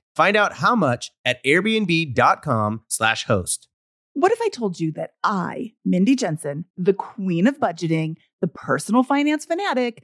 Find out how much at airbnb.com/slash host. What if I told you that I, Mindy Jensen, the queen of budgeting, the personal finance fanatic,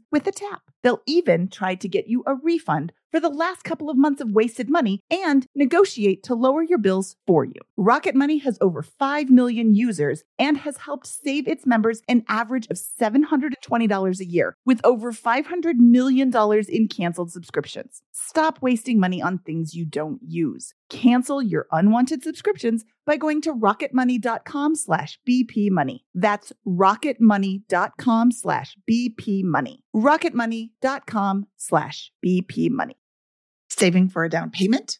with a tap. They'll even try to get you a refund for the last couple of months of wasted money and negotiate to lower your bills for you. Rocket Money has over 5 million users and has helped save its members an average of $720 a year with over $500 million in canceled subscriptions. Stop wasting money on things you don't use. Cancel your unwanted subscriptions by going to rocketmoney.com slash bpmoney. That's rocketmoney.com slash bpmoney. rocketmoney.com slash bpmoney. Saving for a down payment,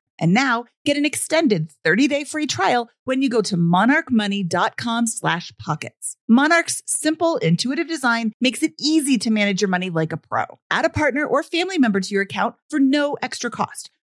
And now get an extended 30-day free trial when you go to monarchmoney.com slash pockets. Monarch's simple, intuitive design makes it easy to manage your money like a pro. Add a partner or family member to your account for no extra cost.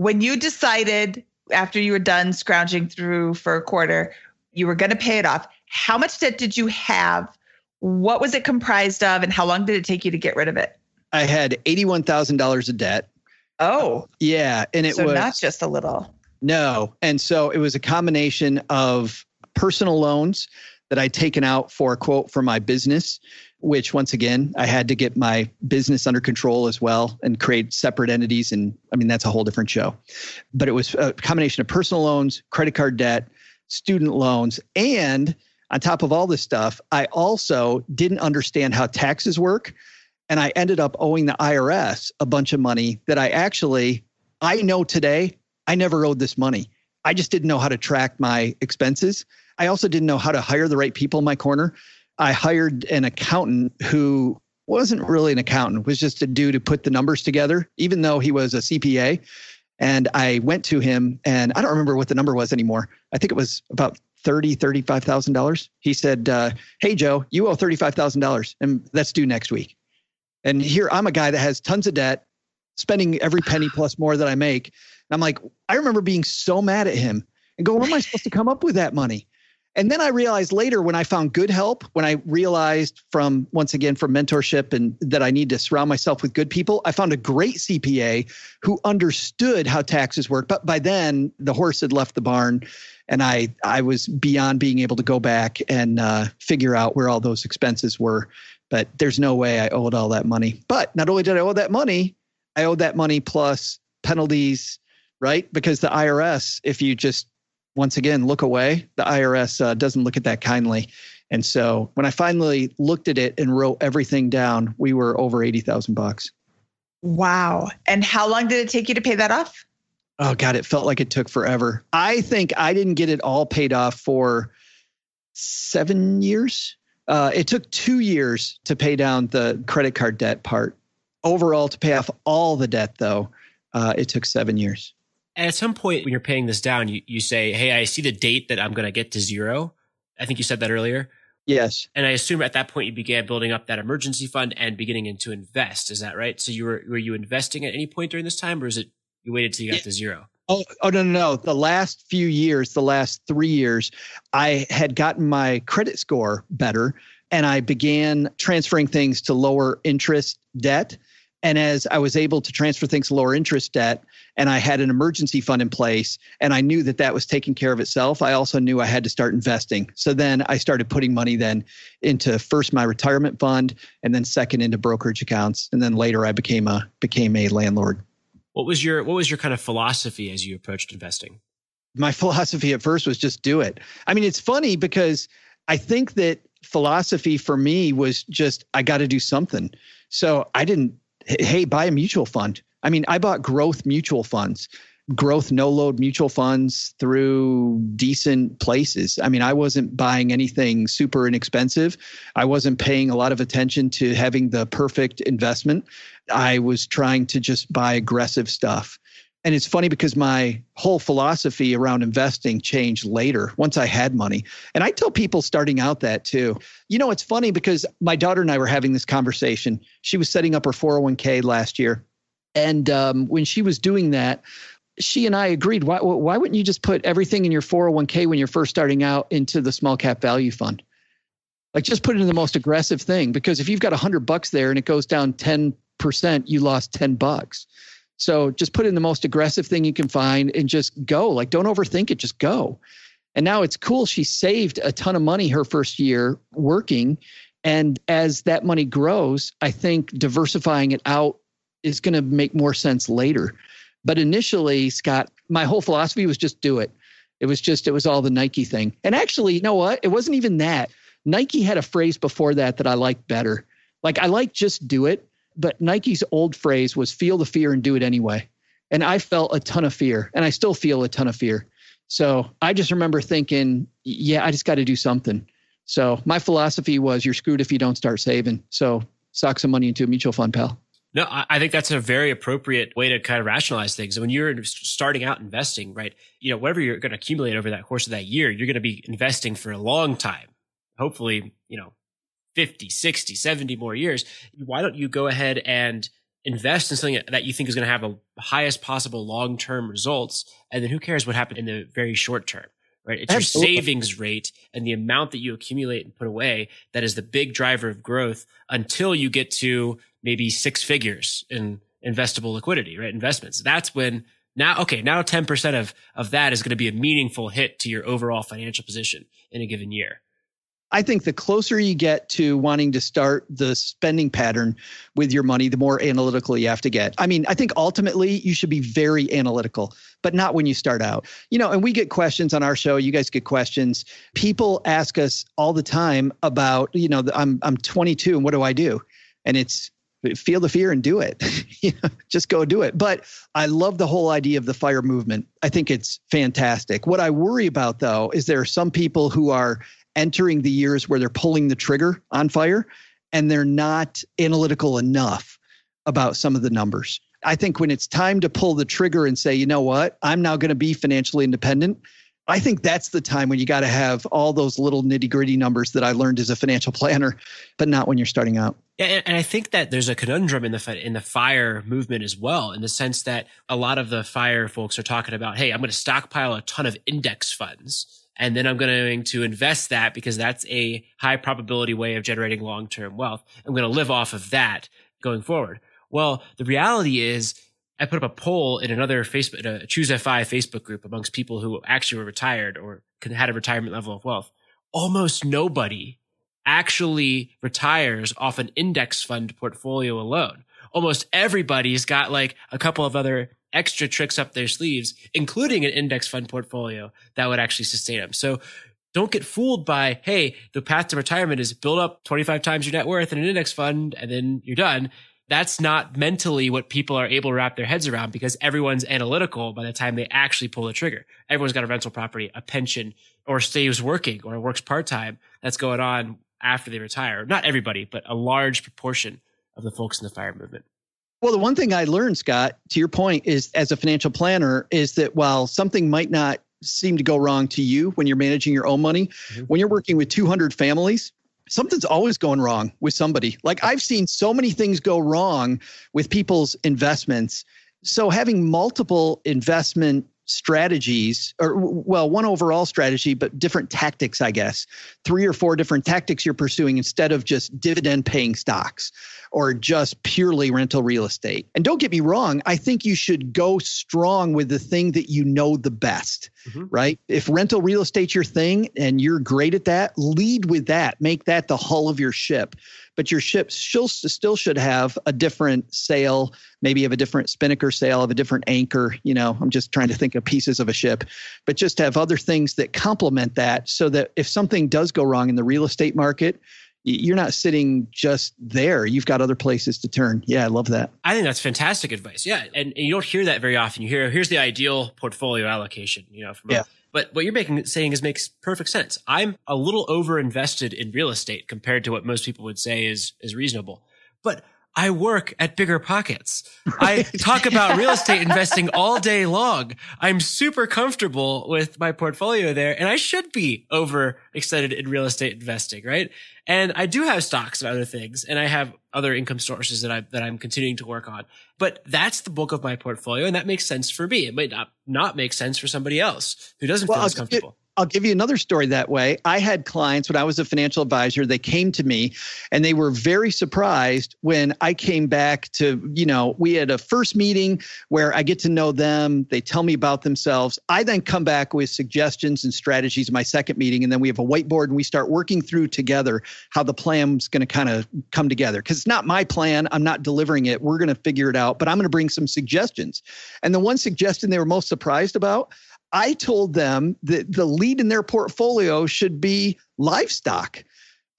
When you decided after you were done scrounging through for a quarter, you were going to pay it off. How much debt did you have? What was it comprised of, and how long did it take you to get rid of it? I had eighty-one thousand dollars of debt. Oh, Yeah, and it so was not just a little. No. And so it was a combination of personal loans that I'd taken out for a quote for my business, which once again, I had to get my business under control as well and create separate entities. And I mean, that's a whole different show. But it was a combination of personal loans, credit card debt, student loans, and on top of all this stuff, I also didn't understand how taxes work. And I ended up owing the IRS a bunch of money that I actually, I know today, I never owed this money. I just didn't know how to track my expenses. I also didn't know how to hire the right people in my corner. I hired an accountant who wasn't really an accountant, was just a dude who put the numbers together, even though he was a CPA. And I went to him and I don't remember what the number was anymore. I think it was about thirty, thirty-five thousand dollars. He said, uh, "Hey Joe, you owe thirty-five thousand dollars, and that's due next week." And here I'm a guy that has tons of debt, spending every penny plus more that I make. And I'm like, I remember being so mad at him and go, "Where am I supposed to come up with that money?" And then I realized later when I found good help, when I realized from once again from mentorship and that I need to surround myself with good people, I found a great CPA who understood how taxes work. But by then the horse had left the barn and I I was beyond being able to go back and uh, figure out where all those expenses were. But there's no way I owed all that money. But not only did I owe that money, I owed that money plus penalties, right? Because the IRS, if you just once again look away, the IRS uh, doesn't look at that kindly. And so when I finally looked at it and wrote everything down, we were over eighty thousand bucks. Wow. And how long did it take you to pay that off? Oh God, it felt like it took forever. I think I didn't get it all paid off for seven years. Uh, it took two years to pay down the credit card debt part. Overall, to pay off all the debt, though, uh, it took seven years. At some point when you're paying this down, you, you say, Hey, I see the date that I'm going to get to zero. I think you said that earlier. Yes. And I assume at that point you began building up that emergency fund and beginning to invest. Is that right? So you were were you investing at any point during this time, or is it you waited till you got Yeah. to zero? Oh, oh no, no, no. The last few years, the last three years, I had gotten my credit score better and I began transferring things to lower interest debt. And as I was able to transfer things to lower interest debt, and I had an emergency fund in place, and I knew that that was taking care of itself, I also knew I had to start investing. So then I started putting money then into first my retirement fund, and then second into brokerage accounts, and then later I became a became a landlord. What was your what was your kind of philosophy as you approached investing? my philosophy at first was just do it. I mean, it's funny because I think that philosophy for me was just I got to do something. So I didn't hey, buy a mutual fund. I mean, I bought growth mutual funds, growth no load mutual funds through decent places. I mean, I wasn't buying anything super inexpensive. I wasn't paying a lot of attention to having the perfect investment. I was trying to just buy aggressive stuff And it's funny because my whole philosophy around investing changed later once I had money. And I tell people starting out that too. You know, it's funny because my daughter and I were having this conversation. She was setting up her 401k last year. And um, when she was doing that, she and I agreed. Why, why wouldn't you just put everything in your 401k when you're first starting out into the small cap value fund? Like just put it in the most aggressive thing because if you've got a hundred bucks there and it goes down 10%, you lost 10 bucks. So just put in the most aggressive thing you can find and just go. Like don't overthink it, just go. And now it's cool. She saved a ton of money her first year working. And as that money grows, I think diversifying it out is going to make more sense later. But initially, Scott, my whole philosophy was just do it. It was just, it was all the Nike thing. And actually, you know what? It wasn't even that. Nike had a phrase before that that I liked better. Like I like just do it, but Nike's old phrase was feel the fear and do it anyway. And I felt a ton of fear and I still feel a ton of fear. So I just remember thinking, yeah, I just got to do something. So my philosophy was you're screwed if you don't start saving. So sock some money into a mutual fund, pal. No, I think that's a very appropriate way to kind of rationalize things. When you're starting out investing, right? You know, whatever you're going to accumulate over that course of that year, you're going to be investing for a long time. Hopefully, you know, 50, 60, 70 more years. Why don't you go ahead and invest in something that you think is going to have a highest possible long-term results? And then who cares what happened in the very short term? right? It's Absolutely. your savings rate and the amount that you accumulate and put away that is the big driver of growth until you get to maybe six figures in investable liquidity, right? Investments. That's when now, okay, now 10% of, of that is going to be a meaningful hit to your overall financial position in a given year. I think the closer you get to wanting to start the spending pattern with your money, the more analytical you have to get. I mean, I think ultimately you should be very analytical, but not when you start out. You know, and we get questions on our show. You guys get questions. People ask us all the time about, you know, I'm I'm 22 and what do I do? And it's feel the fear and do it. just go do it. But I love the whole idea of the fire movement. I think it's fantastic. What I worry about though is there are some people who are entering the years where they're pulling the trigger on fire and they're not analytical enough about some of the numbers. I think when it's time to pull the trigger and say, you know what, I'm now going to be financially independent, I think that's the time when you got to have all those little nitty gritty numbers that I learned as a financial planner, but not when you're starting out. Yeah, and I think that there's a conundrum in the in the fire movement as well, in the sense that a lot of the fire folks are talking about, hey, I'm going to stockpile a ton of index funds and then I'm going to invest that because that's a high probability way of generating long term wealth. I'm going to live off of that going forward. Well, the reality is, I put up a poll in another Facebook, a Choose FI Facebook group amongst people who actually were retired or had a retirement level of wealth. Almost nobody actually retires off an index fund portfolio alone. Almost everybody's got like a couple of other extra tricks up their sleeves, including an index fund portfolio that would actually sustain them. So don't get fooled by, hey, the path to retirement is build up 25 times your net worth in an index fund and then you're done. That's not mentally what people are able to wrap their heads around because everyone's analytical by the time they actually pull the trigger. Everyone's got a rental property, a pension, or stays working or works part time that's going on after they retire. Not everybody, but a large proportion of the folks in the fire movement. Well, the one thing I learned, Scott, to your point, is as a financial planner, is that while something might not seem to go wrong to you when you're managing your own money, mm-hmm. when you're working with 200 families, something's always going wrong with somebody. Like I've seen so many things go wrong with people's investments. So having multiple investment strategies or well one overall strategy but different tactics i guess three or four different tactics you're pursuing instead of just dividend paying stocks or just purely rental real estate. And don't get me wrong, I think you should go strong with the thing that you know the best, mm-hmm. right? If rental real estate's your thing and you're great at that, lead with that. Make that the hull of your ship. But your ship still, still should have a different sail, maybe have a different spinnaker sail, have a different anchor. You know, I'm just trying to think of pieces of a ship, but just have other things that complement that so that if something does go wrong in the real estate market, you're not sitting just there. You've got other places to turn. Yeah, I love that. I think that's fantastic advice. Yeah, and, and you don't hear that very often. You hear here's the ideal portfolio allocation. You know, from yeah. A, but what you're making saying is makes perfect sense. I'm a little over invested in real estate compared to what most people would say is is reasonable. But I work at Bigger Pockets. I talk about real estate investing all day long. I'm super comfortable with my portfolio there and I should be over excited in real estate investing, right? And I do have stocks and other things and I have other income sources that I, that I'm continuing to work on. But that's the bulk of my portfolio and that makes sense for me. It might not, not make sense for somebody else who doesn't Well, feel as comfortable. I'll give you another story that way. I had clients when I was a financial advisor, they came to me and they were very surprised when I came back to, you know, we had a first meeting where I get to know them, they tell me about themselves. I then come back with suggestions and strategies in my second meeting and then we have a whiteboard and we start working through together how the plan's going to kind of come together cuz it's not my plan, I'm not delivering it. We're going to figure it out, but I'm going to bring some suggestions. And the one suggestion they were most surprised about I told them that the lead in their portfolio should be livestock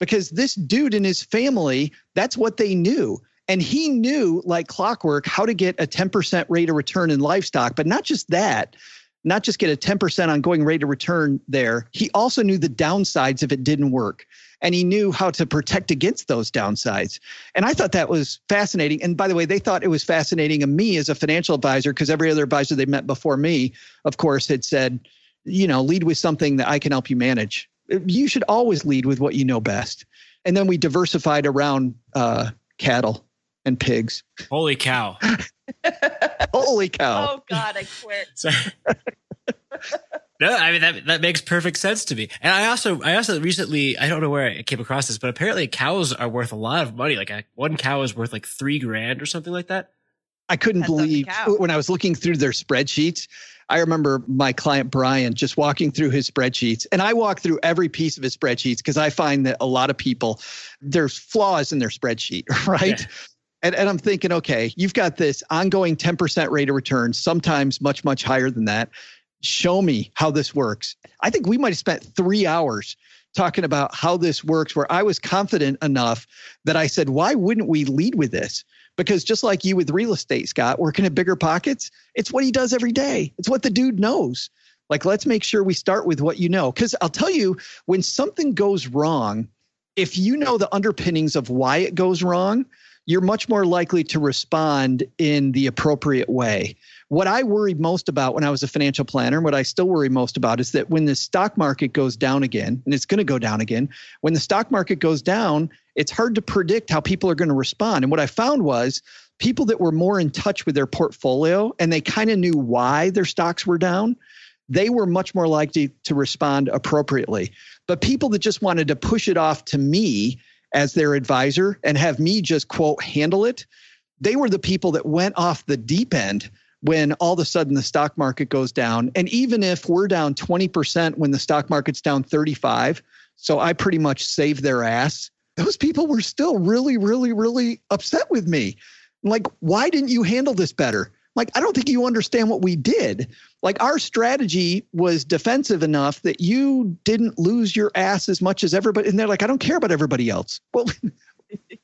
because this dude and his family, that's what they knew. And he knew, like clockwork, how to get a 10% rate of return in livestock. But not just that, not just get a 10% ongoing rate of return there. He also knew the downsides if it didn't work. And he knew how to protect against those downsides. And I thought that was fascinating. And by the way, they thought it was fascinating of me as a financial advisor because every other advisor they met before me, of course, had said, you know, lead with something that I can help you manage. You should always lead with what you know best. And then we diversified around uh, cattle and pigs. Holy cow. Holy cow. Oh God, I quit. Sorry. no, I mean that that makes perfect sense to me. And I also I also recently I don't know where I came across this, but apparently cows are worth a lot of money. Like a, one cow is worth like three grand or something like that. I couldn't Depends on the believe when I was looking through their spreadsheets. I remember my client Brian just walking through his spreadsheets, and I walk through every piece of his spreadsheets because I find that a lot of people there's flaws in their spreadsheet, right? Yeah. And, and I'm thinking, okay, you've got this ongoing 10% rate of return, sometimes much, much higher than that. Show me how this works. I think we might have spent three hours talking about how this works, where I was confident enough that I said, why wouldn't we lead with this? Because just like you with real estate, Scott, working at bigger pockets, it's what he does every day. It's what the dude knows. Like, let's make sure we start with what you know. Because I'll tell you, when something goes wrong, if you know the underpinnings of why it goes wrong, you're much more likely to respond in the appropriate way. What I worried most about when I was a financial planner, and what I still worry most about, is that when the stock market goes down again, and it's going to go down again, when the stock market goes down, it's hard to predict how people are going to respond. And what I found was people that were more in touch with their portfolio and they kind of knew why their stocks were down, they were much more likely to respond appropriately. But people that just wanted to push it off to me as their advisor and have me just quote handle it, they were the people that went off the deep end when all of a sudden the stock market goes down. And even if we're down 20% when the stock market's down 35, so I pretty much saved their ass. Those people were still really, really, really upset with me. Like, why didn't you handle this better? Like, I don't think you understand what we did. Like, our strategy was defensive enough that you didn't lose your ass as much as everybody. And they're like, I don't care about everybody else. Well,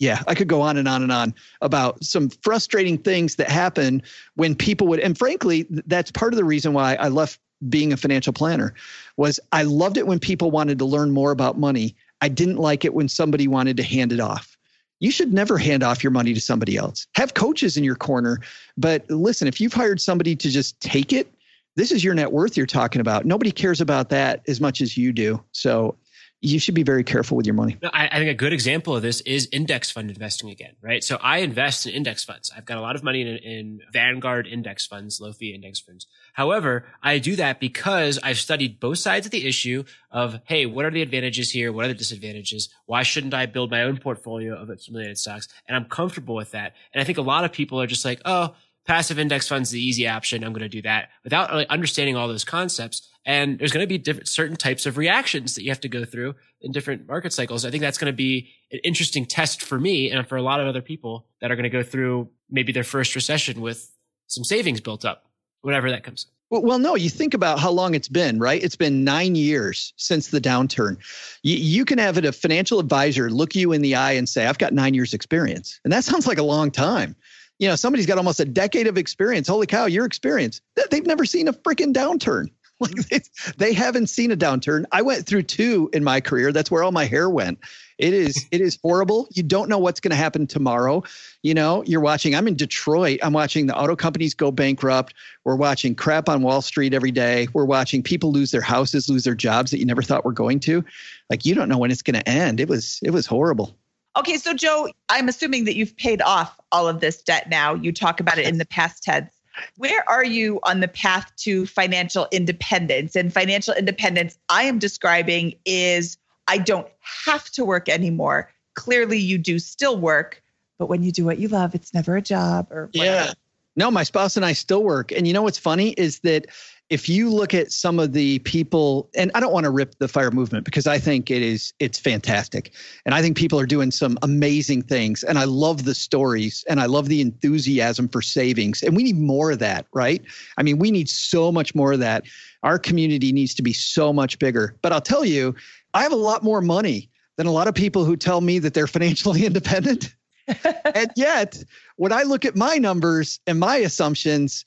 yeah, I could go on and on and on about some frustrating things that happen when people would, and frankly, that's part of the reason why I left being a financial planner was I loved it when people wanted to learn more about money. I didn't like it when somebody wanted to hand it off. You should never hand off your money to somebody else. Have coaches in your corner, but listen, if you've hired somebody to just take it, this is your net worth you're talking about. Nobody cares about that as much as you do. So you should be very careful with your money. I, I think a good example of this is index fund investing again, right? So I invest in index funds. I've got a lot of money in, in Vanguard index funds, low fee index funds. However, I do that because I've studied both sides of the issue of, hey, what are the advantages here? What are the disadvantages? Why shouldn't I build my own portfolio of accumulated stocks? And I'm comfortable with that. And I think a lot of people are just like, oh, passive index funds the easy option. I'm going to do that without really understanding all those concepts. And there's going to be different, certain types of reactions that you have to go through in different market cycles. I think that's going to be an interesting test for me and for a lot of other people that are going to go through maybe their first recession with some savings built up, whenever that comes. Well, no, you think about how long it's been, right? It's been nine years since the downturn. You, you can have a financial advisor look you in the eye and say, I've got nine years experience. And that sounds like a long time. You know, somebody's got almost a decade of experience. Holy cow, your experience. They- They've never seen a freaking downturn. like mm-hmm. they, they haven't seen a downturn. I went through two in my career. That's where all my hair went. It is it is horrible. You don't know what's going to happen tomorrow. You know, you're watching. I'm in Detroit. I'm watching the auto companies go bankrupt. We're watching crap on Wall Street every day. We're watching people lose their houses, lose their jobs that you never thought were going to. Like you don't know when it's going to end. It was it was horrible. Okay, so Joe, I'm assuming that you've paid off all of this debt now. You talk about it in the past tense. Where are you on the path to financial independence? And financial independence, I am describing is I don't have to work anymore. Clearly, you do still work, but when you do what you love, it's never a job or whatever. Yeah. No, my spouse and I still work. And you know what's funny is that if you look at some of the people and I don't want to rip the fire movement because I think it is it's fantastic. And I think people are doing some amazing things and I love the stories and I love the enthusiasm for savings and we need more of that, right? I mean, we need so much more of that. Our community needs to be so much bigger. But I'll tell you, I have a lot more money than a lot of people who tell me that they're financially independent. and yet, when I look at my numbers and my assumptions,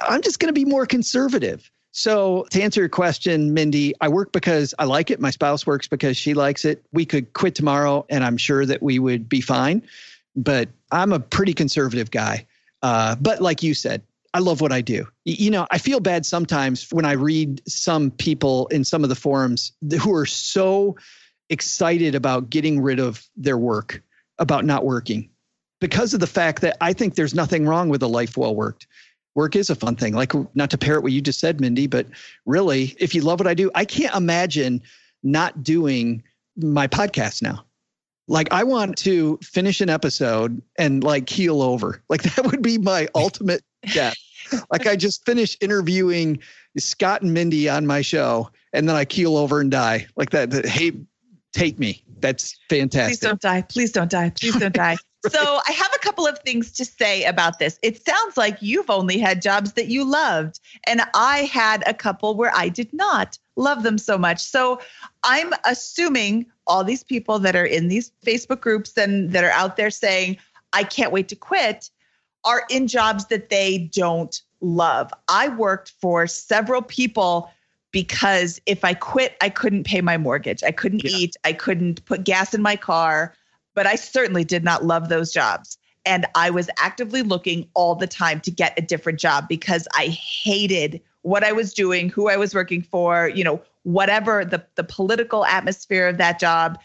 I'm just going to be more conservative. So, to answer your question, Mindy, I work because I like it. My spouse works because she likes it. We could quit tomorrow and I'm sure that we would be fine. But I'm a pretty conservative guy. Uh, but like you said, I love what I do. You know, I feel bad sometimes when I read some people in some of the forums who are so excited about getting rid of their work, about not working, because of the fact that I think there's nothing wrong with a life well worked. Work is a fun thing. Like, not to parrot what you just said, Mindy, but really, if you love what I do, I can't imagine not doing my podcast now. Like, I want to finish an episode and like keel over. Like, that would be my ultimate death. like I just finished interviewing Scott and Mindy on my show, and then I keel over and die. Like that. that hey, take me. That's fantastic. Please don't die. Please don't die. Please don't die. right. So I have a couple of things to say about this. It sounds like you've only had jobs that you loved, and I had a couple where I did not love them so much. So I'm assuming all these people that are in these Facebook groups and that are out there saying, I can't wait to quit are in jobs that they don't love. I worked for several people because if I quit, I couldn't pay my mortgage. I couldn't yeah. eat. I couldn't put gas in my car. But I certainly did not love those jobs. And I was actively looking all the time to get a different job because I hated what I was doing, who I was working for, you know, whatever the, the political atmosphere of that job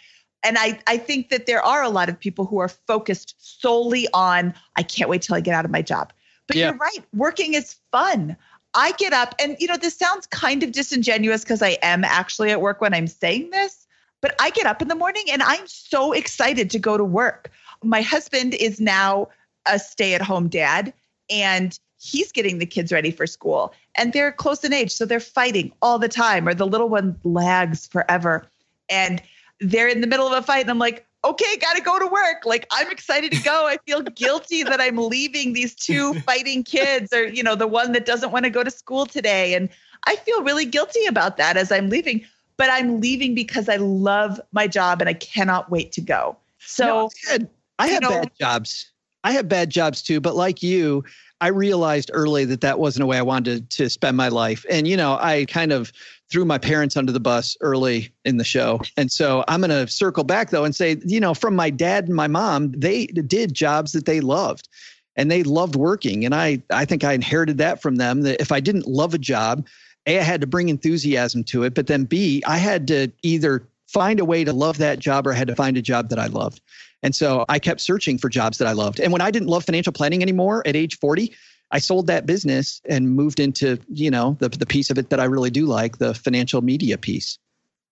and I, I think that there are a lot of people who are focused solely on i can't wait till i get out of my job but yeah. you're right working is fun i get up and you know this sounds kind of disingenuous because i am actually at work when i'm saying this but i get up in the morning and i'm so excited to go to work my husband is now a stay-at-home dad and he's getting the kids ready for school and they're close in age so they're fighting all the time or the little one lags forever and they're in the middle of a fight and I'm like, okay, got to go to work. Like I'm excited to go. I feel guilty that I'm leaving these two fighting kids or, you know, the one that doesn't want to go to school today. And I feel really guilty about that as I'm leaving, but I'm leaving because I love my job and I cannot wait to go. So no, I had, I had know, bad jobs. I have bad jobs too, but like you, I realized early that that wasn't a way I wanted to, to spend my life. And, you know, I kind of threw my parents under the bus early in the show. And so I'm going to circle back though and say, you know, from my dad and my mom, they did jobs that they loved and they loved working. And I, I think I inherited that from them that if I didn't love a job, A, I had to bring enthusiasm to it, but then B, I had to either find a way to love that job or I had to find a job that I loved. And so I kept searching for jobs that I loved. And when I didn't love financial planning anymore at age 40, I sold that business and moved into, you know, the, the piece of it that I really do like, the financial media piece.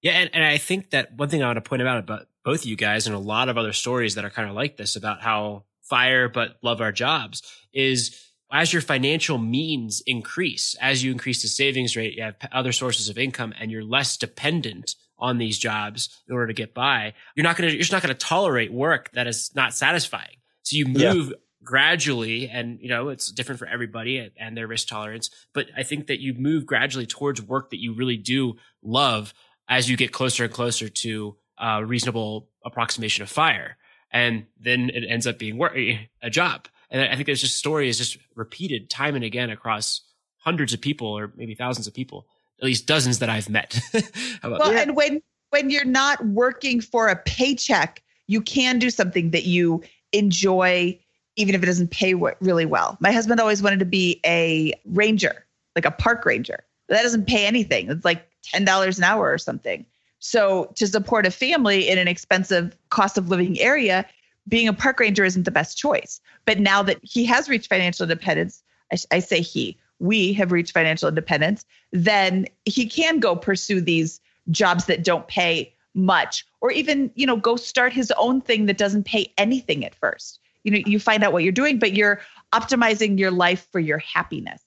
Yeah. And, and I think that one thing I want to point out about both of you guys and a lot of other stories that are kind of like this about how fire but love our jobs is as your financial means increase, as you increase the savings rate, you have other sources of income and you're less dependent on these jobs in order to get by. You're not going to, you're just not going to tolerate work that is not satisfying. So you move yeah. gradually and, you know, it's different for everybody and their risk tolerance. But I think that you move gradually towards work that you really do love as you get closer and closer to a reasonable approximation of fire. And then it ends up being work, a job. And I think there's just story is just repeated time and again across hundreds of people or maybe thousands of people at least dozens that I've met. How about Well, that? and when when you're not working for a paycheck, you can do something that you enjoy, even if it doesn't pay really well. My husband always wanted to be a ranger, like a park ranger. That doesn't pay anything. It's like ten dollars an hour or something. So to support a family in an expensive cost of living area, being a park ranger isn't the best choice. But now that he has reached financial independence, I, I say he, we have reached financial independence, then he can go pursue these jobs that don't pay much or even you know go start his own thing that doesn't pay anything at first. You know you find out what you're doing but you're optimizing your life for your happiness.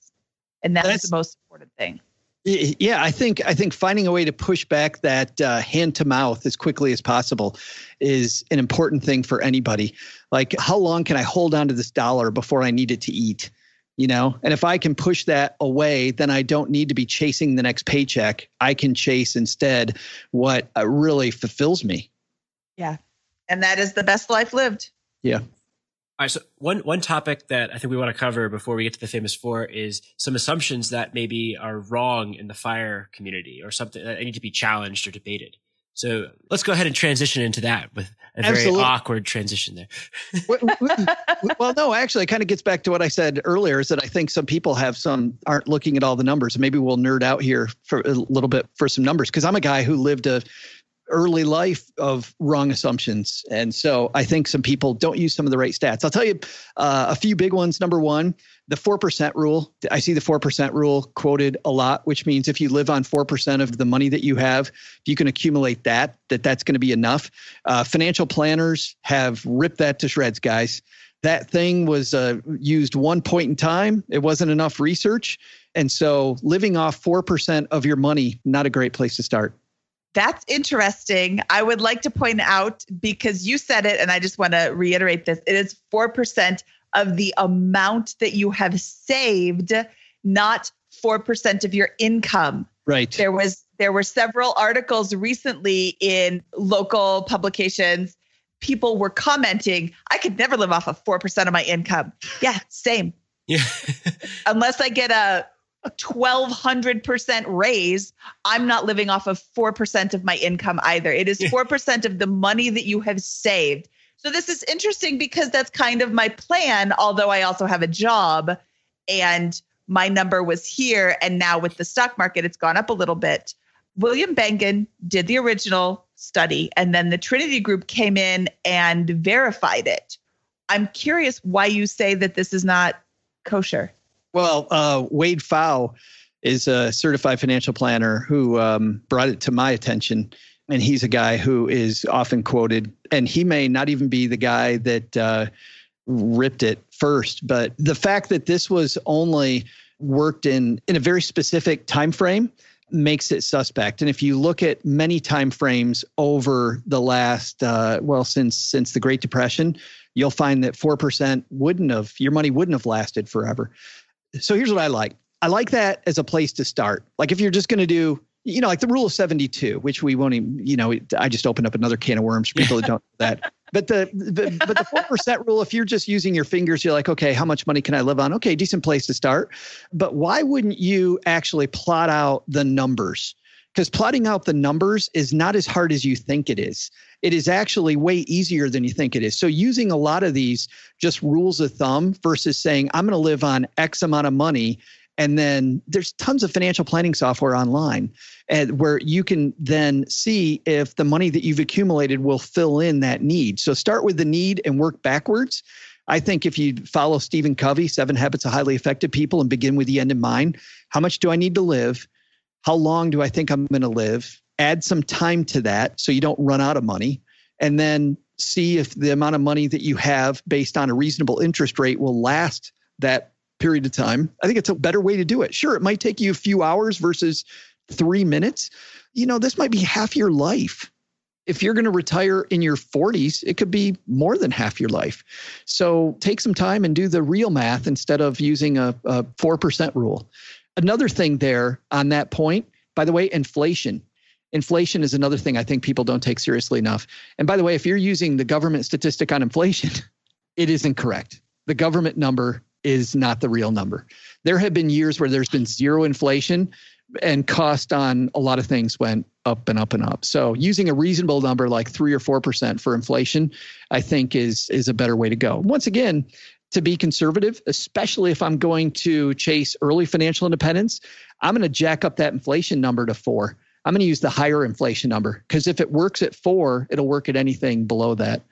And that's, That's- the most important thing Yeah, I think I think finding a way to push back that uh, hand to mouth as quickly as possible is an important thing for anybody. Like, how long can I hold on to this dollar before I need it to eat? You know, and if I can push that away, then I don't need to be chasing the next paycheck. I can chase instead what uh, really fulfills me. yeah and that is the best life lived Yeah. All right, so one one topic that I think we want to cover before we get to the famous four is some assumptions that maybe are wrong in the fire community or something that need to be challenged or debated. So let's go ahead and transition into that with a very Absolutely. awkward transition there. Well, no, actually, it kind of gets back to what I said earlier is that I think some people have some aren't looking at all the numbers. Maybe we'll nerd out here for a little bit for some numbers because I'm a guy who lived a early life of wrong assumptions. And so I think some people don't use some of the right stats. I'll tell you uh, a few big ones. Number one, the 4% rule. I see the 4% rule quoted a lot, which means if you live on 4% of the money that you have, if you can accumulate that, that that's going to be enough. Uh, financial planners have ripped that to shreds, guys. That thing was uh, used one point in time. It wasn't enough research. And so living off 4% of your money, not a great place to start. That's interesting. I would like to point out because you said it, and I just want to reiterate this it is 4% of the amount that you have saved, not 4% of your income. Right. There was there were several articles recently in local publications. People were commenting, I could never live off of 4% of my income. Yeah, same. Yeah. Unless I get a a 1200% raise, I'm not living off of 4% of my income either. It is 4% of the money that you have saved. So this is interesting because that's kind of my plan, although I also have a job and my number was here. And now with the stock market, it's gone up a little bit. William Bengen did the original study, and then the Trinity Group came in and verified it. I'm curious why you say that this is not kosher. Well, uh, Wade Pfau is a certified financial planner who um, brought it to my attention. And he's a guy who is often quoted, and he may not even be the guy that uh, ripped it first. But the fact that this was only worked in in a very specific time frame makes it suspect. And if you look at many time frames over the last, uh, well, since since the Great Depression, you'll find that four percent wouldn't have your money wouldn't have lasted forever so here's what I like. I like that as a place to start. Like if you're just going to do, you know, like the rule of 72, which we won't even, you know, I just opened up another can of worms for people that don't know that. But the, the but the four percent rule, if you're just using your fingers, you're like, okay, how much money can I live on? Okay, decent place to start. But why wouldn't you actually plot out the numbers? Because plotting out the numbers is not as hard as you think it is. It is actually way easier than you think it is. So using a lot of these just rules of thumb versus saying I'm going to live on X amount of money and then there's tons of financial planning software online and where you can then see if the money that you've accumulated will fill in that need. So start with the need and work backwards. I think if you follow Stephen Covey, Seven Habits of Highly Effective People, and begin with the end in mind, how much do I need to live? How long do I think I'm going to live? Add some time to that so you don't run out of money. And then see if the amount of money that you have based on a reasonable interest rate will last that period of time. I think it's a better way to do it. Sure, it might take you a few hours versus three minutes. You know, this might be half your life. If you're going to retire in your 40s, it could be more than half your life. So take some time and do the real math instead of using a, a 4% rule. Another thing there on that point, by the way, inflation. Inflation is another thing I think people don't take seriously enough. And by the way, if you're using the government statistic on inflation, it is incorrect. The government number is not the real number. There have been years where there's been zero inflation, and cost on a lot of things went up and up and up. So using a reasonable number like three or four percent for inflation, I think is is a better way to go. Once again, to be conservative, especially if I'm going to chase early financial independence, I'm going to jack up that inflation number to four. I'm going to use the higher inflation number because if it works at four, it'll work at anything below that.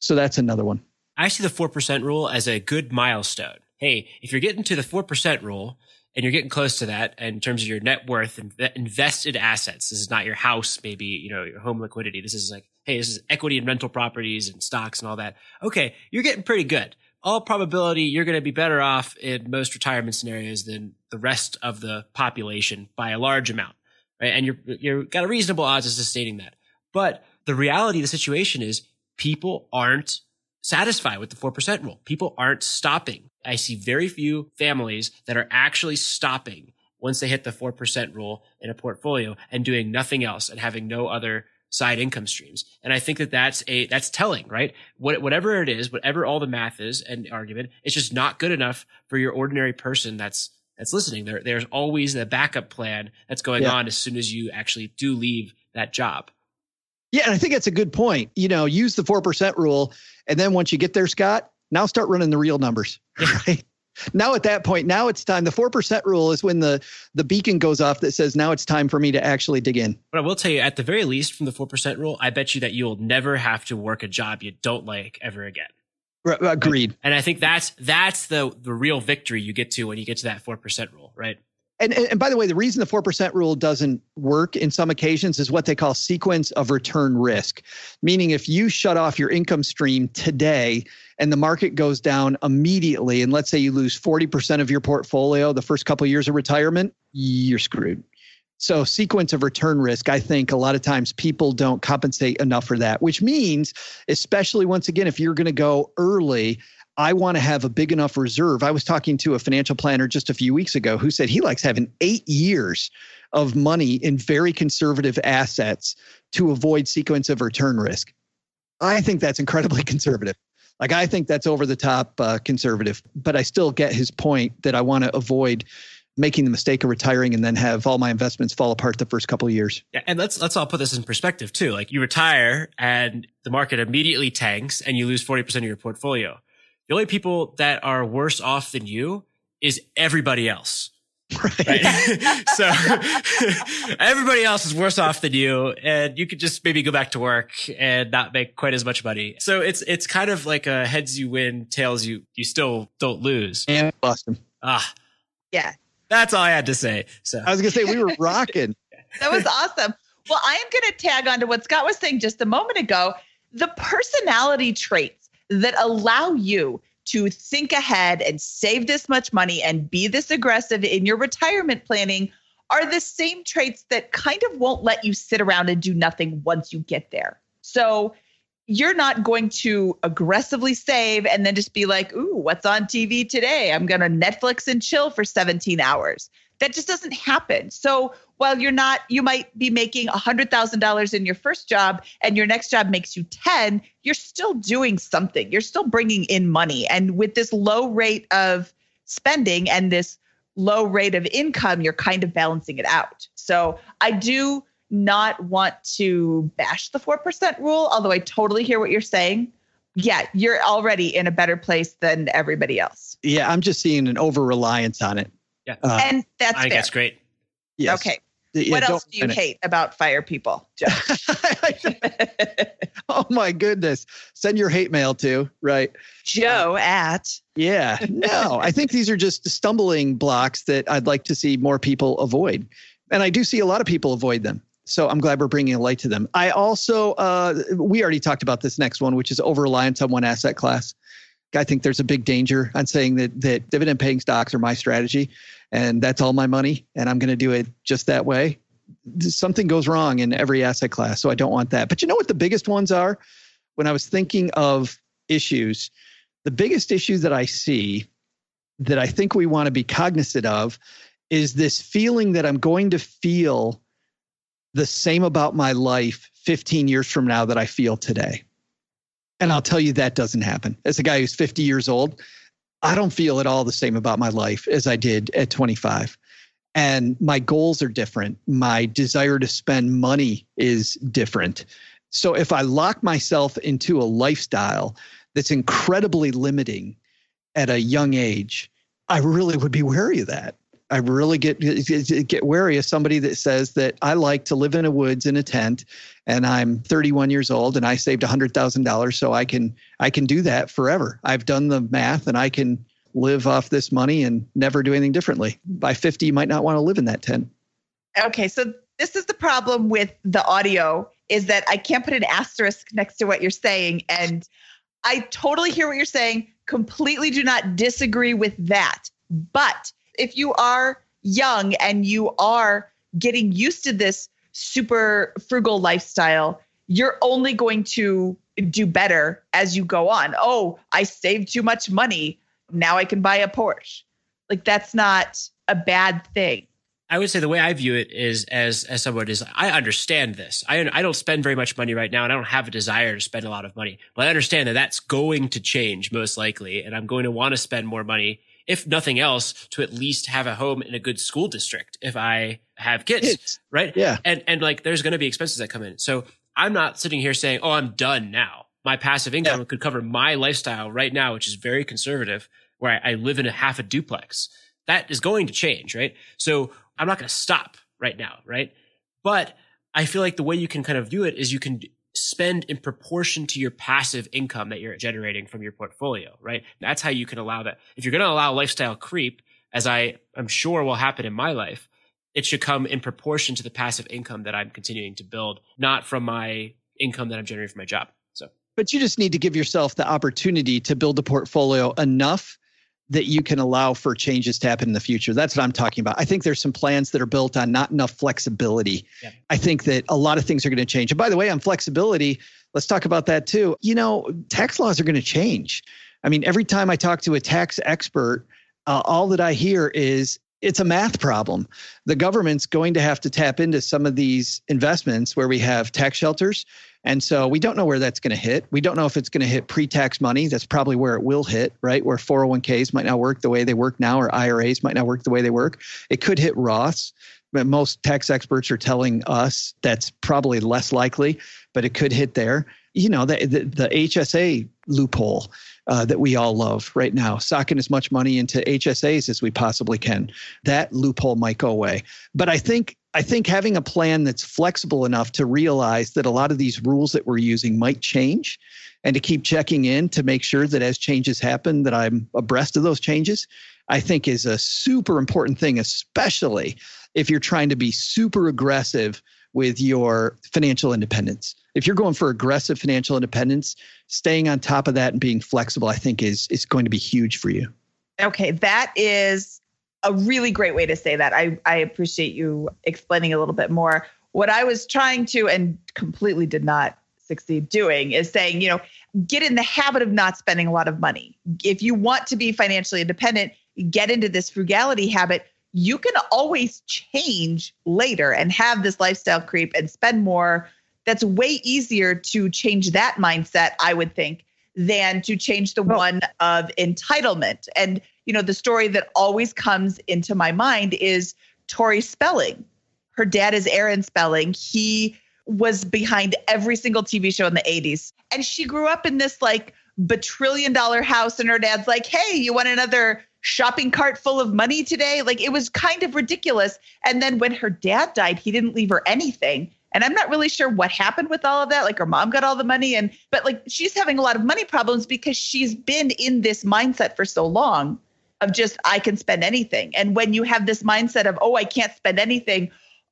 So that's another one. I see the 4% rule as a good milestone. Hey, if you're getting to the 4% rule and you're getting close to that in terms of your net worth and invested assets, this is not your house, maybe, you know, your home liquidity. This is like, hey, this is equity and rental properties and stocks and all that. Okay. You're getting pretty good. All probability, you're going to be better off in most retirement scenarios than the rest of the population by a large amount. Right. And you're, you're got a reasonable odds of sustaining that. But the reality of the situation is people aren't satisfied with the 4% rule. People aren't stopping. I see very few families that are actually stopping once they hit the 4% rule in a portfolio and doing nothing else and having no other side income streams. And I think that that's a, that's telling, right? What, whatever it is, whatever all the math is and argument, it's just not good enough for your ordinary person that's, that's listening. There, there's always the backup plan that's going yeah. on as soon as you actually do leave that job. Yeah, and I think that's a good point. You know, use the 4% rule. And then once you get there, Scott, now start running the real numbers. Right. Now at that point, now it's time. The 4% rule is when the, the beacon goes off that says, now it's time for me to actually dig in. But I will tell you, at the very least, from the 4% rule, I bet you that you'll never have to work a job you don't like ever again. agreed. And I think that's that's the the real victory you get to when you get to that 4% rule, right? And, and by the way, the reason the 4% rule doesn't work in some occasions is what they call sequence of return risk. Meaning, if you shut off your income stream today and the market goes down immediately, and let's say you lose 40% of your portfolio the first couple of years of retirement, you're screwed. So, sequence of return risk, I think a lot of times people don't compensate enough for that, which means, especially once again, if you're going to go early, I want to have a big enough reserve. I was talking to a financial planner just a few weeks ago who said he likes having eight years of money in very conservative assets to avoid sequence of return risk. I think that's incredibly conservative. Like, I think that's over the top uh, conservative, but I still get his point that I want to avoid making the mistake of retiring and then have all my investments fall apart the first couple of years. Yeah, and let's let's all put this in perspective too. Like you retire and the market immediately tanks and you lose 40% of your portfolio the only people that are worse off than you is everybody else. Right. right? so everybody else is worse off than you and you could just maybe go back to work and not make quite as much money. So it's it's kind of like a heads you win, tails you you still don't lose. And Boston. Ah. Yeah. That's all I had to say. So I was gonna say we were rocking. that was awesome. Well, I am gonna tag on to what Scott was saying just a moment ago. The personality traits that allow you to think ahead and save this much money and be this aggressive in your retirement planning are the same traits that kind of won't let you sit around and do nothing once you get there. So you're not going to aggressively save and then just be like, ooh, what's on TV today? I'm going to Netflix and chill for 17 hours. That just doesn't happen. So while you're not, you might be making $100,000 in your first job and your next job makes you 10, you're still doing something. You're still bringing in money. And with this low rate of spending and this low rate of income, you're kind of balancing it out. So I do not want to bash the 4% rule, although I totally hear what you're saying. Yeah, you're already in a better place than everybody else. Yeah, I'm just seeing an over reliance on it. Yeah. Uh, and that's I think fair. that's great. Yes. Okay. Yeah, what else do you hate about fire people, Joe? oh my goodness. Send your hate mail to, right? Joe at. Yeah. No, I think these are just stumbling blocks that I'd like to see more people avoid. And I do see a lot of people avoid them. So I'm glad we're bringing a light to them. I also, uh, we already talked about this next one, which is over reliance on one asset class. I think there's a big danger on saying that that dividend paying stocks are my strategy and that's all my money and I'm going to do it just that way. Something goes wrong in every asset class, so I don't want that. But you know what the biggest ones are? When I was thinking of issues, the biggest issue that I see that I think we want to be cognizant of is this feeling that I'm going to feel the same about my life 15 years from now that I feel today. And I'll tell you that doesn't happen. As a guy who's 50 years old, I don't feel at all the same about my life as I did at 25. and my goals are different. My desire to spend money is different. So if I lock myself into a lifestyle that's incredibly limiting at a young age, I really would be wary of that. I really get get wary of somebody that says that I like to live in a woods in a tent, and I'm 31 years old and I saved $100,000, so I can I can do that forever. I've done the math and I can live off this money and never do anything differently. By 50, you might not want to live in that tent. Okay, so this is the problem with the audio is that I can't put an asterisk next to what you're saying. And I totally hear what you're saying, completely do not disagree with that. But if you are young and you are getting used to this super frugal lifestyle, you're only going to do better as you go on. Oh, I saved too much money now I can buy a Porsche. Like that's not a bad thing. I would say the way I view it is as as someone is I understand this. I I don't spend very much money right now, and I don't have a desire to spend a lot of money. But I understand that that's going to change most likely, and I'm going to want to spend more money, if nothing else, to at least have a home in a good school district if I have kids, Kids. right? Yeah. And and like there's going to be expenses that come in. So I'm not sitting here saying, "Oh, I'm done now." My passive income could cover my lifestyle right now, which is very conservative where I, I live in a half a duplex. That is going to change, right? So I'm not going to stop right now, right? But I feel like the way you can kind of do it is you can spend in proportion to your passive income that you're generating from your portfolio, right? That's how you can allow that. If you're going to allow lifestyle creep, as I am sure will happen in my life, it should come in proportion to the passive income that I'm continuing to build, not from my income that I'm generating from my job. So, But you just need to give yourself the opportunity to build a portfolio enough that you can allow for changes to happen in the future. That's what I'm talking about. I think there's some plans that are built on not enough flexibility. Yeah. I think that a lot of things are going to change. And by the way, on flexibility, let's talk about that too. You know, tax laws are going to change. I mean, every time I talk to a tax expert, uh, all that I hear is it's a math problem. The government's going to have to tap into some of these investments where we have tax shelters. And so we don't know where that's going to hit. We don't know if it's going to hit pre tax money. That's probably where it will hit, right? Where 401ks might not work the way they work now, or IRAs might not work the way they work. It could hit Roths. But most tax experts are telling us that's probably less likely, but it could hit there. You know, the, the, the HSA loophole uh, that we all love right now, socking as much money into HSAs as we possibly can. That loophole might go away. But I think I think having a plan that's flexible enough to realize that a lot of these rules that we're using might change and to keep checking in to make sure that as changes happen that I'm abreast of those changes, I think is a super important thing, especially if you're trying to be super aggressive with your financial independence. If you're going for aggressive financial independence, staying on top of that and being flexible, I think is is going to be huge for you. Okay, that is a really great way to say that. I, I appreciate you explaining a little bit more. What I was trying to and completely did not succeed doing is saying, you know, get in the habit of not spending a lot of money. If you want to be financially independent, get into this frugality habit. You can always change later and have this lifestyle creep and spend more. That's way easier to change that mindset, I would think, than to change the one of entitlement. And you know, the story that always comes into my mind is Tori Spelling. Her dad is Aaron Spelling. He was behind every single TV show in the 80s. And she grew up in this like batrillion dollar house, and her dad's like, hey, you want another shopping cart full of money today? Like it was kind of ridiculous. And then when her dad died, he didn't leave her anything. And I'm not really sure what happened with all of that. Like her mom got all the money and but like she's having a lot of money problems because she's been in this mindset for so long of just I can spend anything. And when you have this mindset of, oh, I can't spend anything,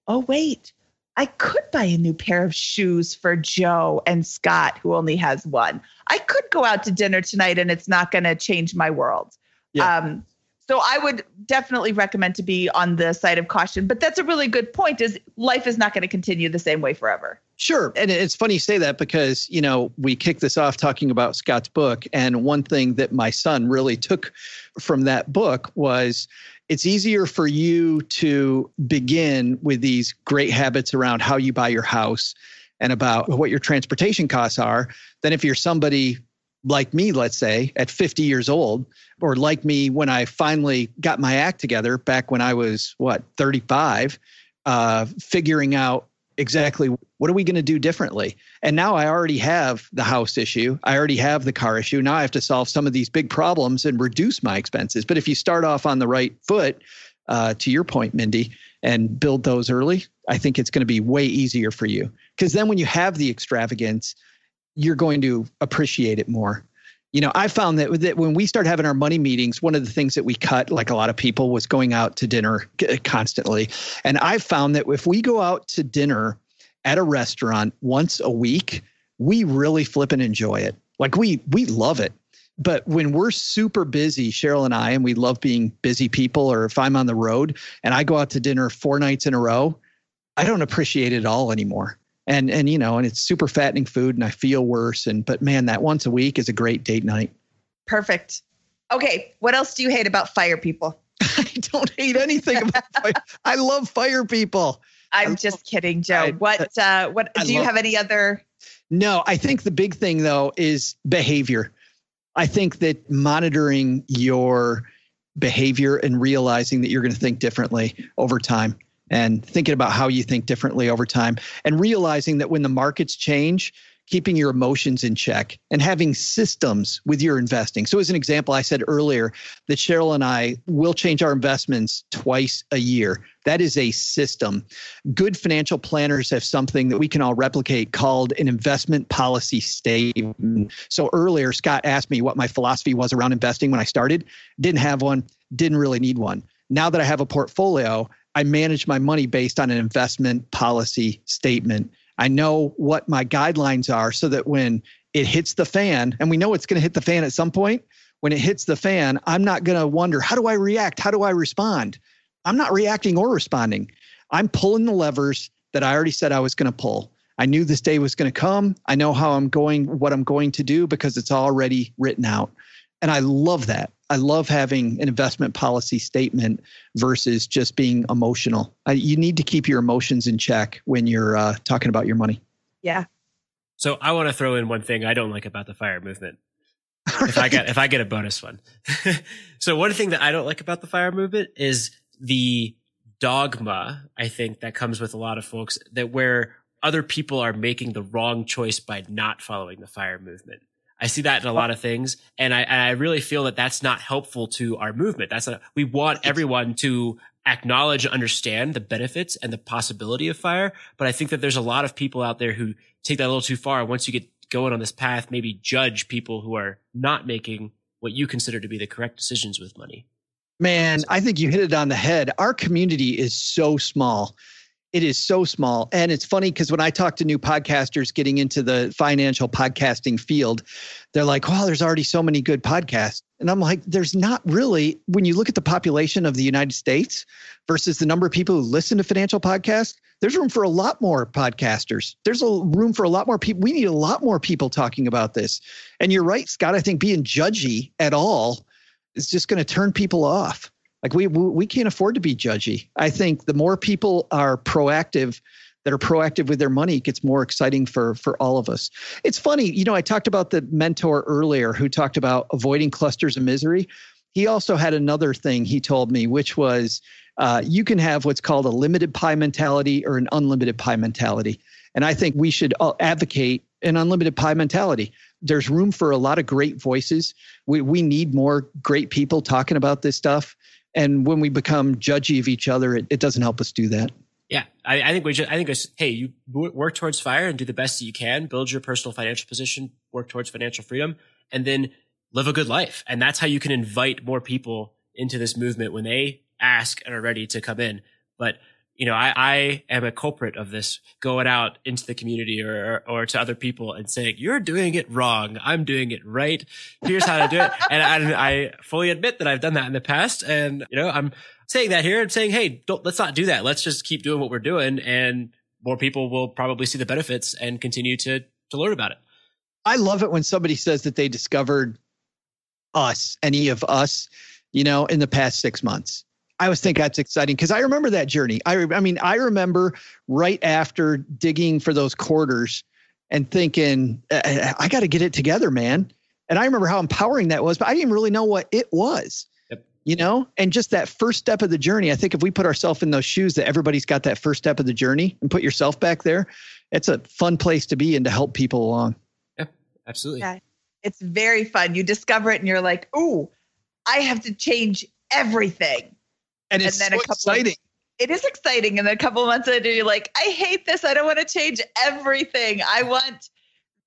oh wait, I could buy a new pair of shoes for Joe and Scott, who only has one. I could go out to dinner tonight and it's not going to change my world. Yeah. Um, so I would definitely recommend to be on the side of caution. But that's a really good point is life is not going to continue the same way forever. Sure. And it's funny you say that because, you know, we kicked this off talking about Scott's book. And one thing that my son really took from that book was it's easier for you to begin with these great habits around how you buy your house and about what your transportation costs are than if you're somebody like me, let's say, at 50 years old, or like me when I finally got my act together back when I was, what, 35, uh, figuring out exactly what are we going to do differently? And now i already have the house issue i already have the car issue now i have to solve some of these big problems and reduce my expenses. But if you start off on the right foot uh, to your point mindy and build those early i think it's going to be way easier for you. Because then when you have the extravagance you're going to appreciate it more you know, I found that, that when we start having our money meetings, one of the things that we cut, like a lot of people, was going out to dinner constantly. And I found that if we go out to dinner at a restaurant once a week, we really flip and enjoy it. Like we we love it. But when we're super busy, Cheryl and I, and we love being busy people, or if I'm on the road and I go out to dinner four nights in a row, I don't appreciate it all anymore and and you know and it's super fattening food and i feel worse. And but man that once a week is a great date night. Perfect. Okay. What else do you hate about fire people? I don't hate anything about fire. I love fire people. I'm just kidding joe. I, what uh what I do you have any other? No i think the big thing though is behavior. I think that monitoring your behavior and realizing that you're going to think differently over time and thinking about how you think differently over time and realizing that when the markets change, keeping your emotions in check and having systems with your investing. So, as an example, I said earlier that Cheryl and I will change our investments twice a year. That is a system. Good financial planners have something that we can all replicate called an investment policy statement. So, earlier, Scott asked me what my philosophy was around investing when I started. Didn't have one, didn't really need one. Now that I have a portfolio, I manage my money based on an investment policy statement. I know what my guidelines are so that when it hits the fan, and we know it's going to hit the fan at some point, when it hits the fan, I'm not going to wonder, how do I react? How do I respond? I'm not reacting or responding. I'm pulling the levers that I already said I was going to pull. I knew this day was going to come. I know how I'm going, what I'm going to do because it's already written out. And I love that. I love having an investment policy statement versus just being emotional. I, you need to keep your emotions in check when you're uh, talking about your money. Yeah. So I want to throw in one thing I don't like about the fire movement. if I get if I get a bonus one. so one thing that I don't like about the fire movement is the dogma I think that comes with a lot of folks that where other people are making the wrong choice by not following the fire movement. I see that in a lot of things, and I and I really feel that that's not helpful to our movement. That's a, we want everyone to acknowledge and understand the benefits and the possibility of fire, but I think that there's a lot of people out there who take that a little too far. Once you get going on this path, maybe judge people who are not making what you consider to be the correct decisions with money. Man, I think you hit it on the head. Our community is so small it is so small. And it's funny because when I talk to new podcasters getting into the financial podcasting field, they're like, wow, there's already so many good podcasts. And I'm like, there's not really, when you look at the population of the United States versus the number of people who listen to financial podcasts, there's room for a lot more podcasters. There's a room for a lot more people. We need a lot more people talking about this. And you're right, Scott. I think being judgy at all is just going to turn people off. Like we we can't afford to be judgy. I think the more people are proactive that are proactive with their money it gets more exciting for for all of us. It's funny, you know, I talked about the mentor earlier who talked about avoiding clusters of misery. He also had another thing he told me, which was uh, you can have what's called a limited pie mentality or an unlimited pie mentality. And I think we should advocate an unlimited pie mentality. There's room for a lot of great voices. We, we need more great people talking about this stuff and when we become judgy of each other, it, it doesn't help us do that. Yeah, I, I think we just, I think it's, hey, you work towards fire and do the best that you can, build your personal financial position, work towards financial freedom, and then live a good life. And that's how you can invite more people into this movement when they ask and are ready to come in. But you know, I, I am a culprit of this going out into the community or, or, to other people and saying, you're doing it wrong. I'm doing it right. Here's how to do it. and, and I fully admit that I've done that in the past. And, you know, I'm saying that here and saying, Hey, don't, let's not do that. Let's just keep doing what we're doing. And more people will probably see the benefits and continue to, to learn about it. I love it when somebody says that they discovered us, any of us, you know, in the past six months I always think that's exciting because I remember that journey. I, I mean, I remember right after digging for those quarters and thinking, I, I got to get it together, man. And I remember how empowering that was, but I didn't really know what it was. Yep. You know, and just that first step of the journey. I think if we put ourselves in those shoes, that everybody's got that first step of the journey, and put yourself back there, it's a fun place to be and to help people along. Yep, absolutely. Yeah. It's very fun. You discover it and you're like, ooh, I have to change everything. And it's then so a couple exciting. It is exciting. And then a couple months later, you're like, I hate this. I don't want to change everything. I want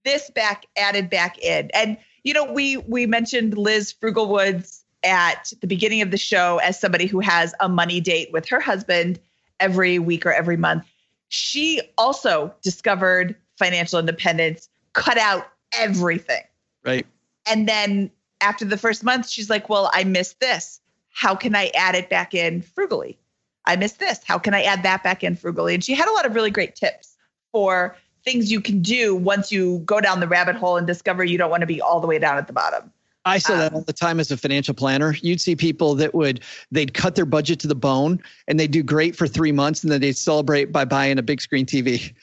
this back added back in. And you know, we we mentioned Liz Frugalwoods at the beginning of the show as somebody who has a money date with her husband every week or every month. She also discovered financial independence, cut out everything. Right. And then after the first month, she's like, Well, I missed this. How can I add it back in frugally? I missed this. How can I add that back in frugally? And she had a lot of really great tips for things you can do once you go down the rabbit hole and discover you don't want to be all the way down at the bottom. I saw that Um, all the time as a financial planner. You'd see people that would they'd cut their budget to the bone and they'd do great for three months and then they'd celebrate by buying a big screen TV.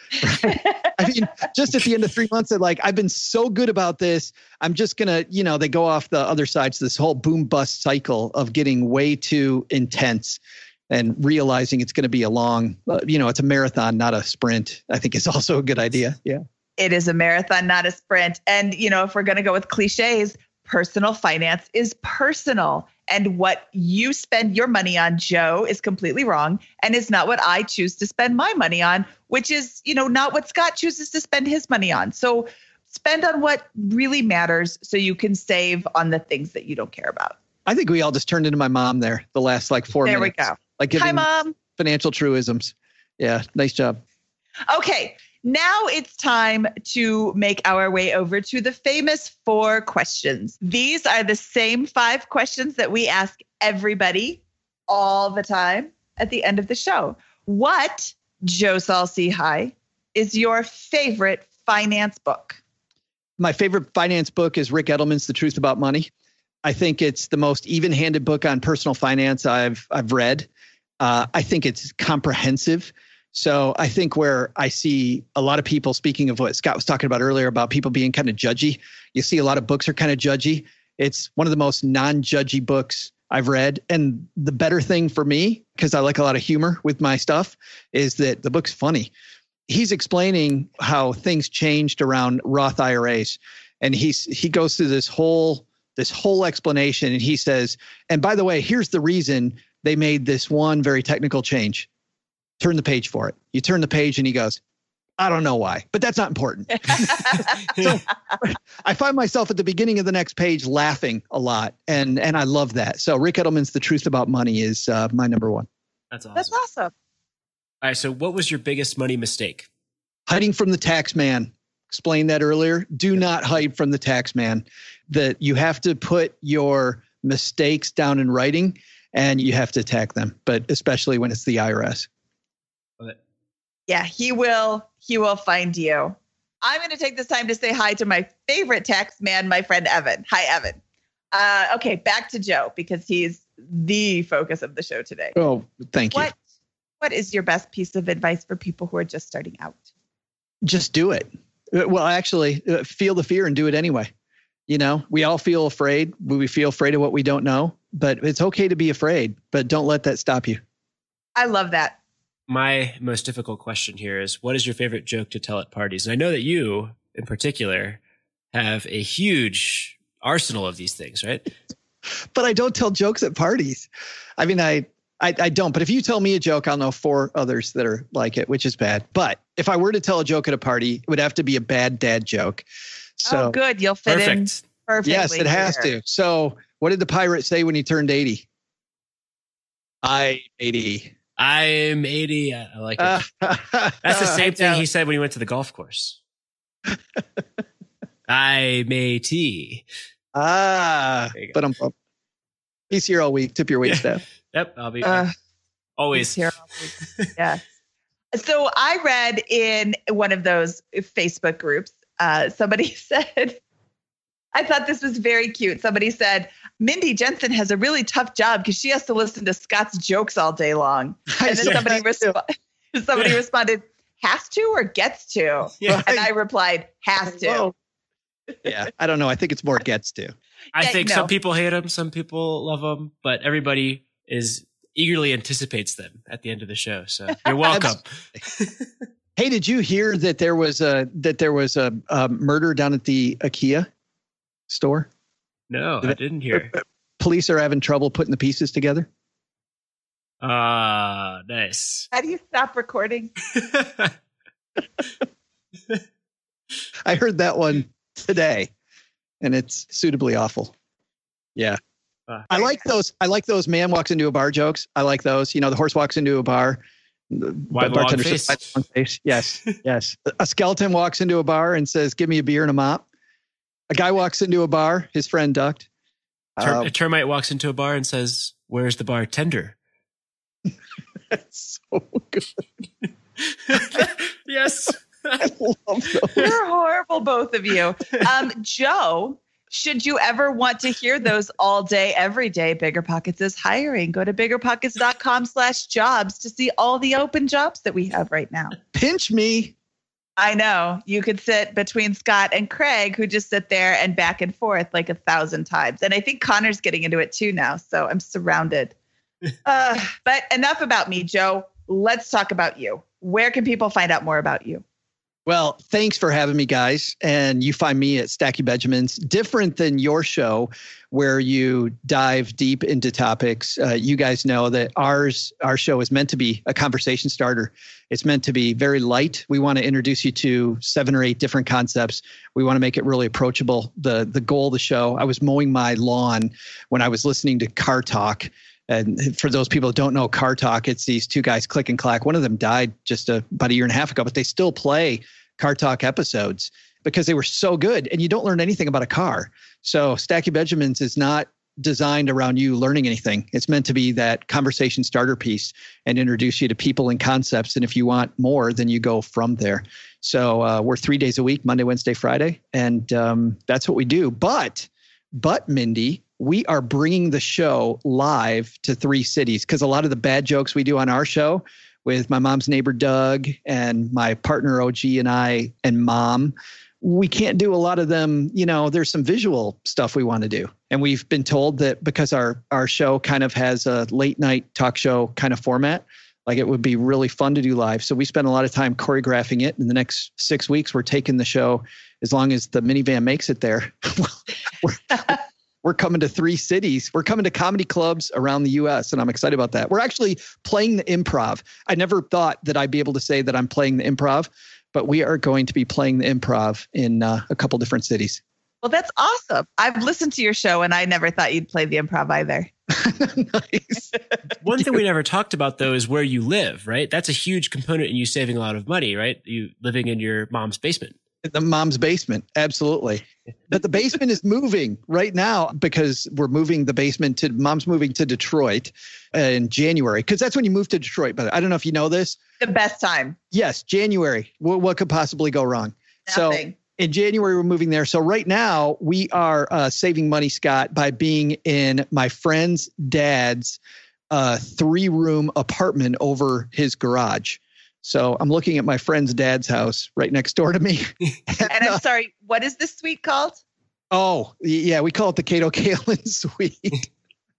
Right? I mean, just at the end of three months, they're like, I've been so good about this. I'm just gonna, you know, they go off the other side to this whole boom bust cycle of getting way too intense and realizing it's going to be a long, uh, you know, it's a marathon, not a sprint. I think is also a good idea. Yeah. It is a marathon, not a sprint. And, you know, if we're going to go with cliches, personal finance is personal. And what you spend your money on, Joe, is completely wrong and is not what I choose to spend my money on, which is, you know, not what Scott chooses to spend his money on. So spend on what really matters so you can save on the things that you don't care about. I think we all just turned into my mom there the last like four There we minutes. go. Like Hi, giving Mom. financial truisms. Yeah. Nice job. Okay, now it's time to make our way over to the famous four questions. These are the same five questions that we ask everybody all the time at the end of the show. What, Joe Saul-Sehy, is your favorite finance book? My favorite finance book is Rick Edelman's The Truth About Money. I think it's the most even-handed book on personal finance I've I've read. Uh, I think it's comprehensive. So I think where I see a lot of people, speaking of what Scott was talking about earlier about people being kind of judgy, you see a lot of books are kind of judgy. It's one of the most non-judgy books I've read. And the better thing for me, because I like a lot of humor with my stuff, is that the book's funny. He's explaining how things changed around Roth IRAs. And he's he goes through this whole this whole explanation and he says, and by the way, here's the reason they made this one very technical change. Turn the page for it. You turn the page and he goes, I don't know why, but that's not important. so I find myself at the beginning of the next page laughing a lot, and and I love that. So Rick Edelman's "The Truth About Money" is uh, my number one. That's awesome. That's awesome. All right. So, what was your biggest money mistake? Hiding from the tax man. Explained that earlier. Do not hide from the tax man. That you have to put your mistakes down in writing, and you have to attack them. But especially when it's the IRS. Yeah, he will. He will find you. I'm going to take this time to say hi to my favorite tax man, my friend Evan. Hi, Evan. Uh, okay, back to Joe because he's the focus of the show today. Oh, thank you. What What is your best piece of advice for people who are just starting out? just do it. Uh, Well, actually, uh, feel the fear and do it anyway. You know, we all feel afraid. We feel afraid of what we don't know, but it's okay to be afraid, but don't let that stop you. I love that. My most difficult question here is what is your favorite joke to tell at parties? And I know that you, in particular, have a huge arsenal of these things, right? But I don't tell jokes at parties. I mean, I, I, I don't. But if you tell me a joke, I'll know four others that are like it, which is bad. But if I were to tell a joke at a party, it would have to be a bad dad joke. So oh, good. You'll fit in Perfect. perfectly. yes, it has here. to. So what did the pirate say when he turned 80? I 80. I'm 80. I I like it. Uh, That's the same thing he said when he went to the golf course. I'm 80. Ah, There you go. but I'm he's here all week. Tip your wait staff. Yep, I'll be Uh, always. He's here all week. yeah. So I read in one of those Facebook groups, uh, somebody said, I thought this was very cute. Somebody said, Mindy Jensen has a really tough job because she has to listen to Scott's jokes all day long. And then somebody, resp- somebody responded, has to or gets to? Yeah. And I replied, has to. Whoa. yeah, I don't know. I think it's more gets to. I think no. some people hate them, some people love them, but everybody is eagerly anticipates them at the end of the show. So you're welcome. Hey, did you hear that there was a that there was a, a murder down at the IKEA store? no, I didn't hear. Police are having trouble putting the pieces together. Ah, nice. How do you stop recording? I heard that one today, and it's suitably awful. Yeah. Uh, I like those. I like those. Man walks into a bar jokes. I like those. You know, the horse walks into a bar. The Why long bartender face? says, long face?" Yes, yes. A skeleton walks into a bar and says, "Give me a beer and a mop." A guy walks into a bar. His friend ducked. Ter- Uh, a termite walks into a bar and says, "Where's the bartender?" that's so good. yes. I love those. You're horrible, both of you. Um, Joe, should you ever want to hear those all day, every day, Bigger Pockets is hiring. Go to biggerpockets.com slash jobs to see all the open jobs that we have right now. Pinch me. I know you could sit between Scott and Craig, who just sit there and back and forth like a thousand times. And I think Connor's getting into it too now. So I'm surrounded. uh, but enough about me, Joe. Let's talk about you. Where can people find out more about you? Well, thanks for having me, guys. And you find me at Stacking Benjamins, different than your show, where you dive deep into topics. Uh, you guys know that ours, our show, is meant to be a conversation starter. It's meant to be very light. We want to introduce you to seven or eight different concepts. We want to make it really approachable. the The goal of the show. I was mowing my lawn when I was listening to Car Talk. And for those people that don't know Car Talk, it's these two guys, Click and Clack. One of them died just a, about a year and a half ago, but they still play Car Talk episodes because they were so good. And you don't learn anything about a car. So Stacking Benjamins is not designed around you learning anything. It's meant to be that conversation starter piece and introduce you to people and concepts. And if you want more, then you go from there. So uh, we're three days a week, Monday, Wednesday, Friday, and um, that's what we do. But, but Mindy, we are bringing the show live to three cities because a lot of the bad jokes we do on our show with my mom's neighbor Doug and my partner OG and I and mom, we can't do a lot of them. You know, there's some visual stuff we want to do, and we've been told that because our our show kind of has a late night talk show kind of format. Like it would be really fun to do live. So we spent a lot of time choreographing it. In the next six weeks, we're taking the show as long as the minivan makes it there. we're, we're coming to three cities. We're coming to comedy clubs around the US, and I'm excited about that. We're actually playing the improv. I never thought that I'd be able to say that I'm playing the improv, but we are going to be playing the improv in uh, a couple different cities. Well, that's awesome. I've listened to your show and I never thought you'd play the improv either. nice. One thing we never talked about though is where you live, right? That's a huge component in you saving a lot of money, right? You living in your mom's basement. The mom's basement, absolutely. But the basement is moving right now because we're moving the basement to mom's moving to Detroit in January because that's when you move to Detroit. But I don't know if you know this. The best time. Yes, January. What, what could possibly go wrong? Nothing. So in January, we're moving there. So right now, we are uh, saving money, Scott, by being in my friend's dad's uh, three room apartment over his garage. So I'm looking at my friend's dad's house right next door to me. and I'm sorry, what is this suite called? Oh, yeah, we call it the Kato Kaelin suite.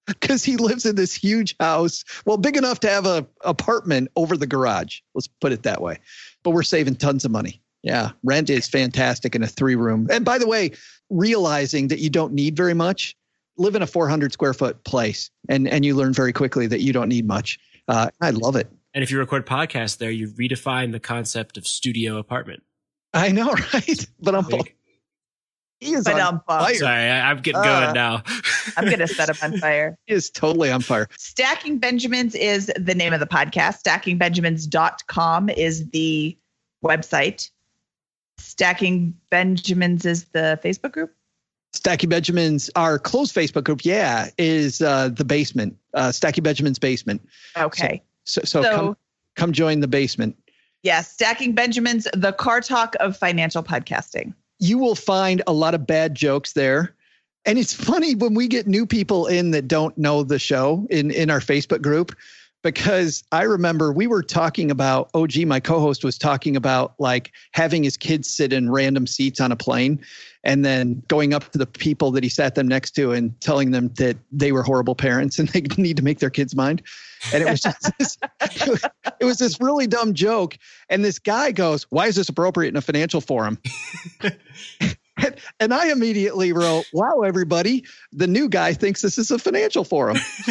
Because he lives in this huge house, well, big enough to have a apartment over the garage. Let's put it that way. But we're saving tons of money. Yeah, rent is fantastic in a three room. And by the way, realizing that you don't need very much, live in a 400 square foot place, and and you learn very quickly that you don't need much. Uh, I love it. And if you record podcasts there, you redefine the concept of studio apartment. I know, right? But I'm. Like- He is But on I'm fire. Sorry, I, I'm getting Uh, going now. I'm going to set him on fire. He is totally on fire. Stacking Benjamins is the name of the podcast. StackingBenjamins.com is the website. Stacking Benjamins is the Facebook group. Stacking Benjamin's our closed Facebook group, yeah, is uh, the basement, uh, Stacking Benjamin's basement. Okay. So, so, So- come, come join the basement. Yes, Stacking Benjamins, the car talk of financial podcasting. You will find a lot of bad jokes there. And it's funny when we get new people in that don't know the show in, in our Facebook group. Because I remember we were talking about oh, OG, my co-host was talking about like having his kids sit in random seats on a plane and then going up to the people that he sat them next to and telling them that they were horrible parents and they need to make their kids mind. And it was just this, it was this really dumb joke. And this guy goes, Why is this appropriate in a financial forum? And, and I immediately wrote, Wow, everybody, the new guy thinks this is a financial forum.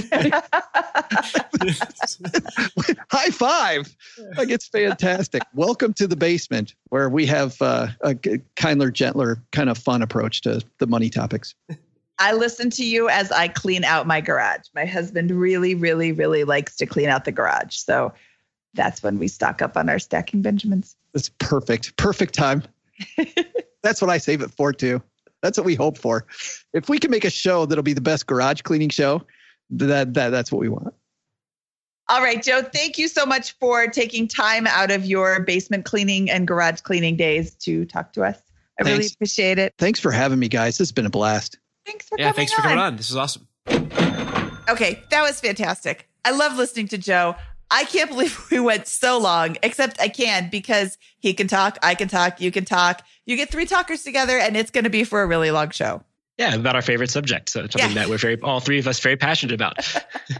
High five. Like it's fantastic. Welcome to the basement where we have uh, a kinder, gentler, kind of fun approach to the money topics. I listen to you as I clean out my garage. My husband really, really, really likes to clean out the garage. So that's when we stock up on our stacking Benjamins. That's perfect. Perfect time. that's what I save it for, too. That's what we hope for. If we can make a show that'll be the best garage cleaning show, that, that that's what we want. All right, Joe, thank you so much for taking time out of your basement cleaning and garage cleaning days to talk to us. I really appreciate it. Thanks for having me, guys. This has been a blast. Thanks for Yeah, coming thanks for coming on. This is awesome. Okay, that was fantastic. I love listening to Joe. I can't believe we went so long, except I can because he can talk, I can talk, you can talk. You get three talkers together, and it's going to be for a really long show. Yeah, about our favorite subject. So something Yeah. that we're very, all three of us, very passionate about.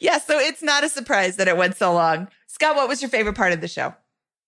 Yeah, so it's not a surprise that it went so long. Scott, what was your favorite part of the show?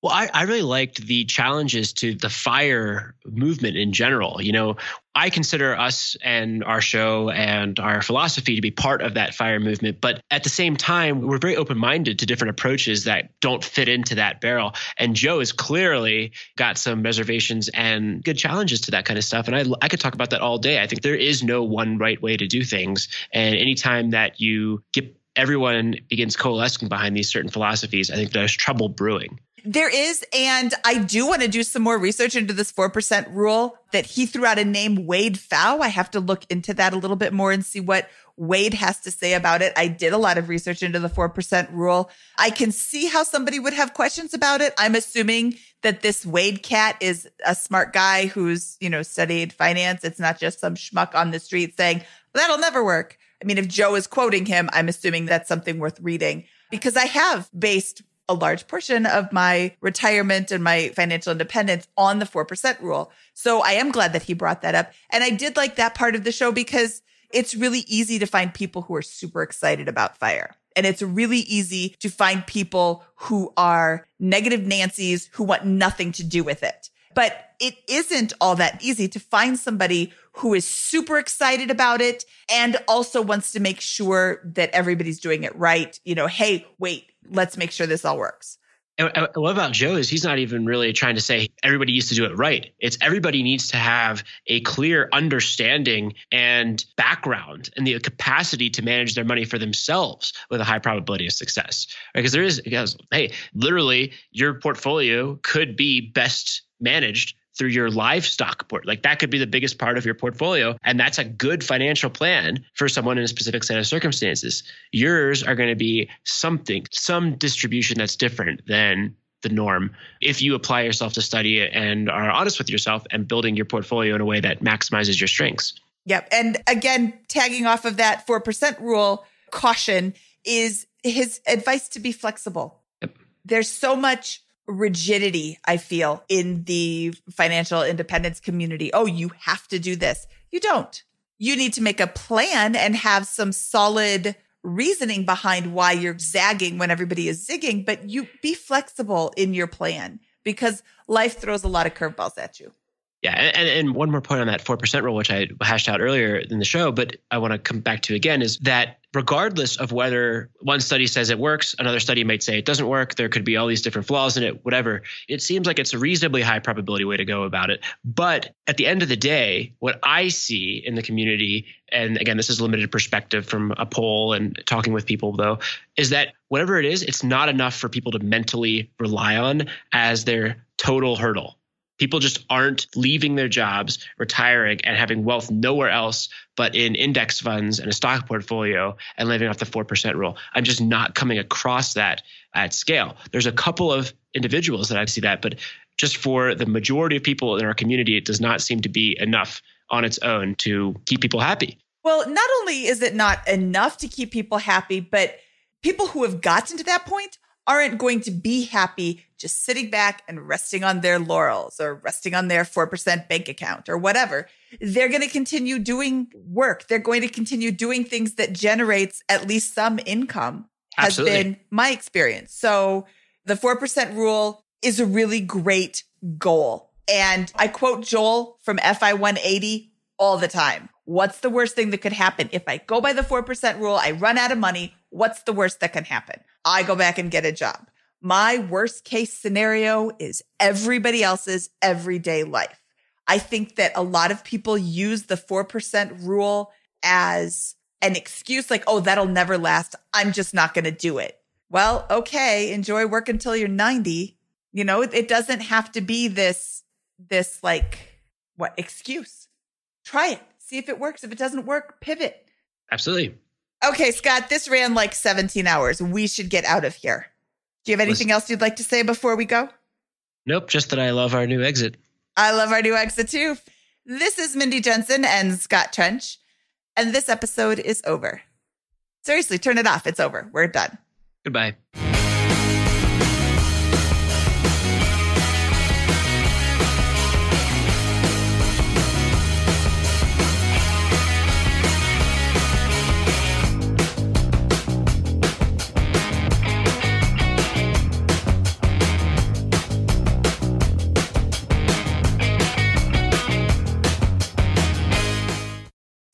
Well, I, I really liked the challenges to the fire movement in general. You know, I consider us and our show and our philosophy to be part of that fire movement. But at the same time, we're very open minded to different approaches that don't fit into that barrel. And Joe has clearly got some reservations and good challenges to that kind of stuff. And I, I could talk about that all day. I think there is no one right way to do things. And anytime that you get everyone begins coalescing behind these certain philosophies, I think there's trouble brewing. There is, and I do want to do some more research into this 4% rule that he threw out a name, Wade Pfau. I have to look into that a little bit more and see what Wade has to say about it. I did a lot of research into the 4% rule. I can see how somebody would have questions about it. I'm assuming that this Wade cat is a smart guy who's, you know, studied finance. It's not just some schmuck on the street saying, that'll never work. I mean, if Joe is quoting him, I'm assuming that's something worth reading because I have based a large portion of my retirement and my financial independence on the 4% rule. So I am glad that he brought that up. And I did like that part of the show because it's really easy to find people who are super excited about fire. And it's really easy to find people who are negative Nancy's who want nothing to do with it. But it isn't all that easy to find somebody who is super excited about it and also wants to make sure that everybody's doing it right. You know, hey, wait, let's make sure this all works. And what about Joe is he's not even really trying to say everybody needs to do it right. It's everybody needs to have a clear understanding and background and the capacity to manage their money for themselves with a high probability of success. Because there is, because, hey, literally your portfolio could be best managed through your livestock port. Like that could be the biggest part of your portfolio. And that's a good financial plan for someone in a specific set of circumstances. Yours are going to be something, some distribution that's different than the norm if you apply yourself to study it and are honest with yourself and building your portfolio in a way that maximizes your strengths. Yep. And again, tagging off of that 4% rule, caution is his advice to be flexible. Yep. There's so much rigidity, I feel, in the financial independence community. Oh, you have to do this. You don't. You need to make a plan and have some solid reasoning behind why you're zagging when everybody is zigging, but you be flexible in your plan because life throws a lot of curveballs at you. Yeah, and, and one more point on that four percent rule, which I hashed out earlier in the show, but I want to come back to again, is that regardless of whether one study says it works, another study might say it doesn't work. There could be all these different flaws in it, whatever. It seems like it's a reasonably high probability way to go about it. But at the end of the day, what I see in the community, and again, this is limited perspective from a poll and talking with people, though, is that whatever it is, it's not enough for people to mentally rely on as their total hurdle. People just aren't leaving their jobs, retiring, and having wealth nowhere else but in index funds and a stock portfolio and living off the 4% rule. I'm just not coming across that at scale. There's a couple of individuals that I see that, but just for the majority of people in our community, it does not seem to be enough on its own to keep people happy. Well, not only is it not enough to keep people happy, but people who have gotten to that point aren't going to be happy just sitting back and resting on their laurels or resting on their 4% bank account or whatever. They're going to continue doing work. They're going to continue doing things that generates at least some income has Absolutely. been my experience. So the 4% rule is a really great goal. And I quote Joel from FI 180 all the time. What's the worst thing that could happen? If I go by the 4% rule, I run out of money. What's the worst that can happen? I go back and get a job. My worst case scenario is everybody else's everyday life. I think that a lot of people use the 4% rule as an excuse like, oh, that'll never last. I'm just not going to do it. Well, okay, enjoy work until you're 90. You know, it doesn't have to be this, this like, what excuse? Try it. See if it works. If it doesn't work, pivot. Absolutely. Okay, Scott, this ran like 17 hours. We should get out of here. Do you have anything else you'd like to say before we go? Nope, just that I love our new exit. I love our new exit too. This is Mindy Jensen and Scott Trench, and this episode is over. Seriously, turn it off. It's over. We're done. Goodbye.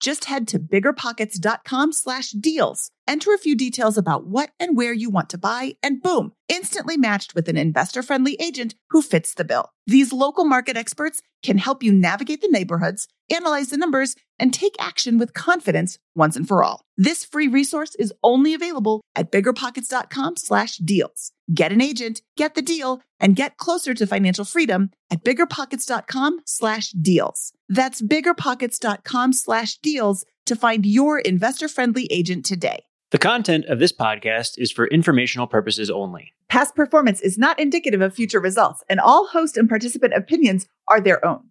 Just head to biggerpockets.com slash deals. Enter a few details about what and where you want to buy, and boom, instantly matched with an investor friendly agent who fits the bill. These local market experts can help you navigate the neighborhoods, analyze the numbers, and take action with confidence once and for all. This free resource is only available at biggerpockets.com slash deals. Get an agent, get the deal, and get closer to financial freedom at biggerpockets.com slash deals. That's biggerpockets.com slash deals to find your investor friendly agent today. The content of this podcast is for informational purposes only. Past performance is not indicative of future results, and all host and participant opinions are their own.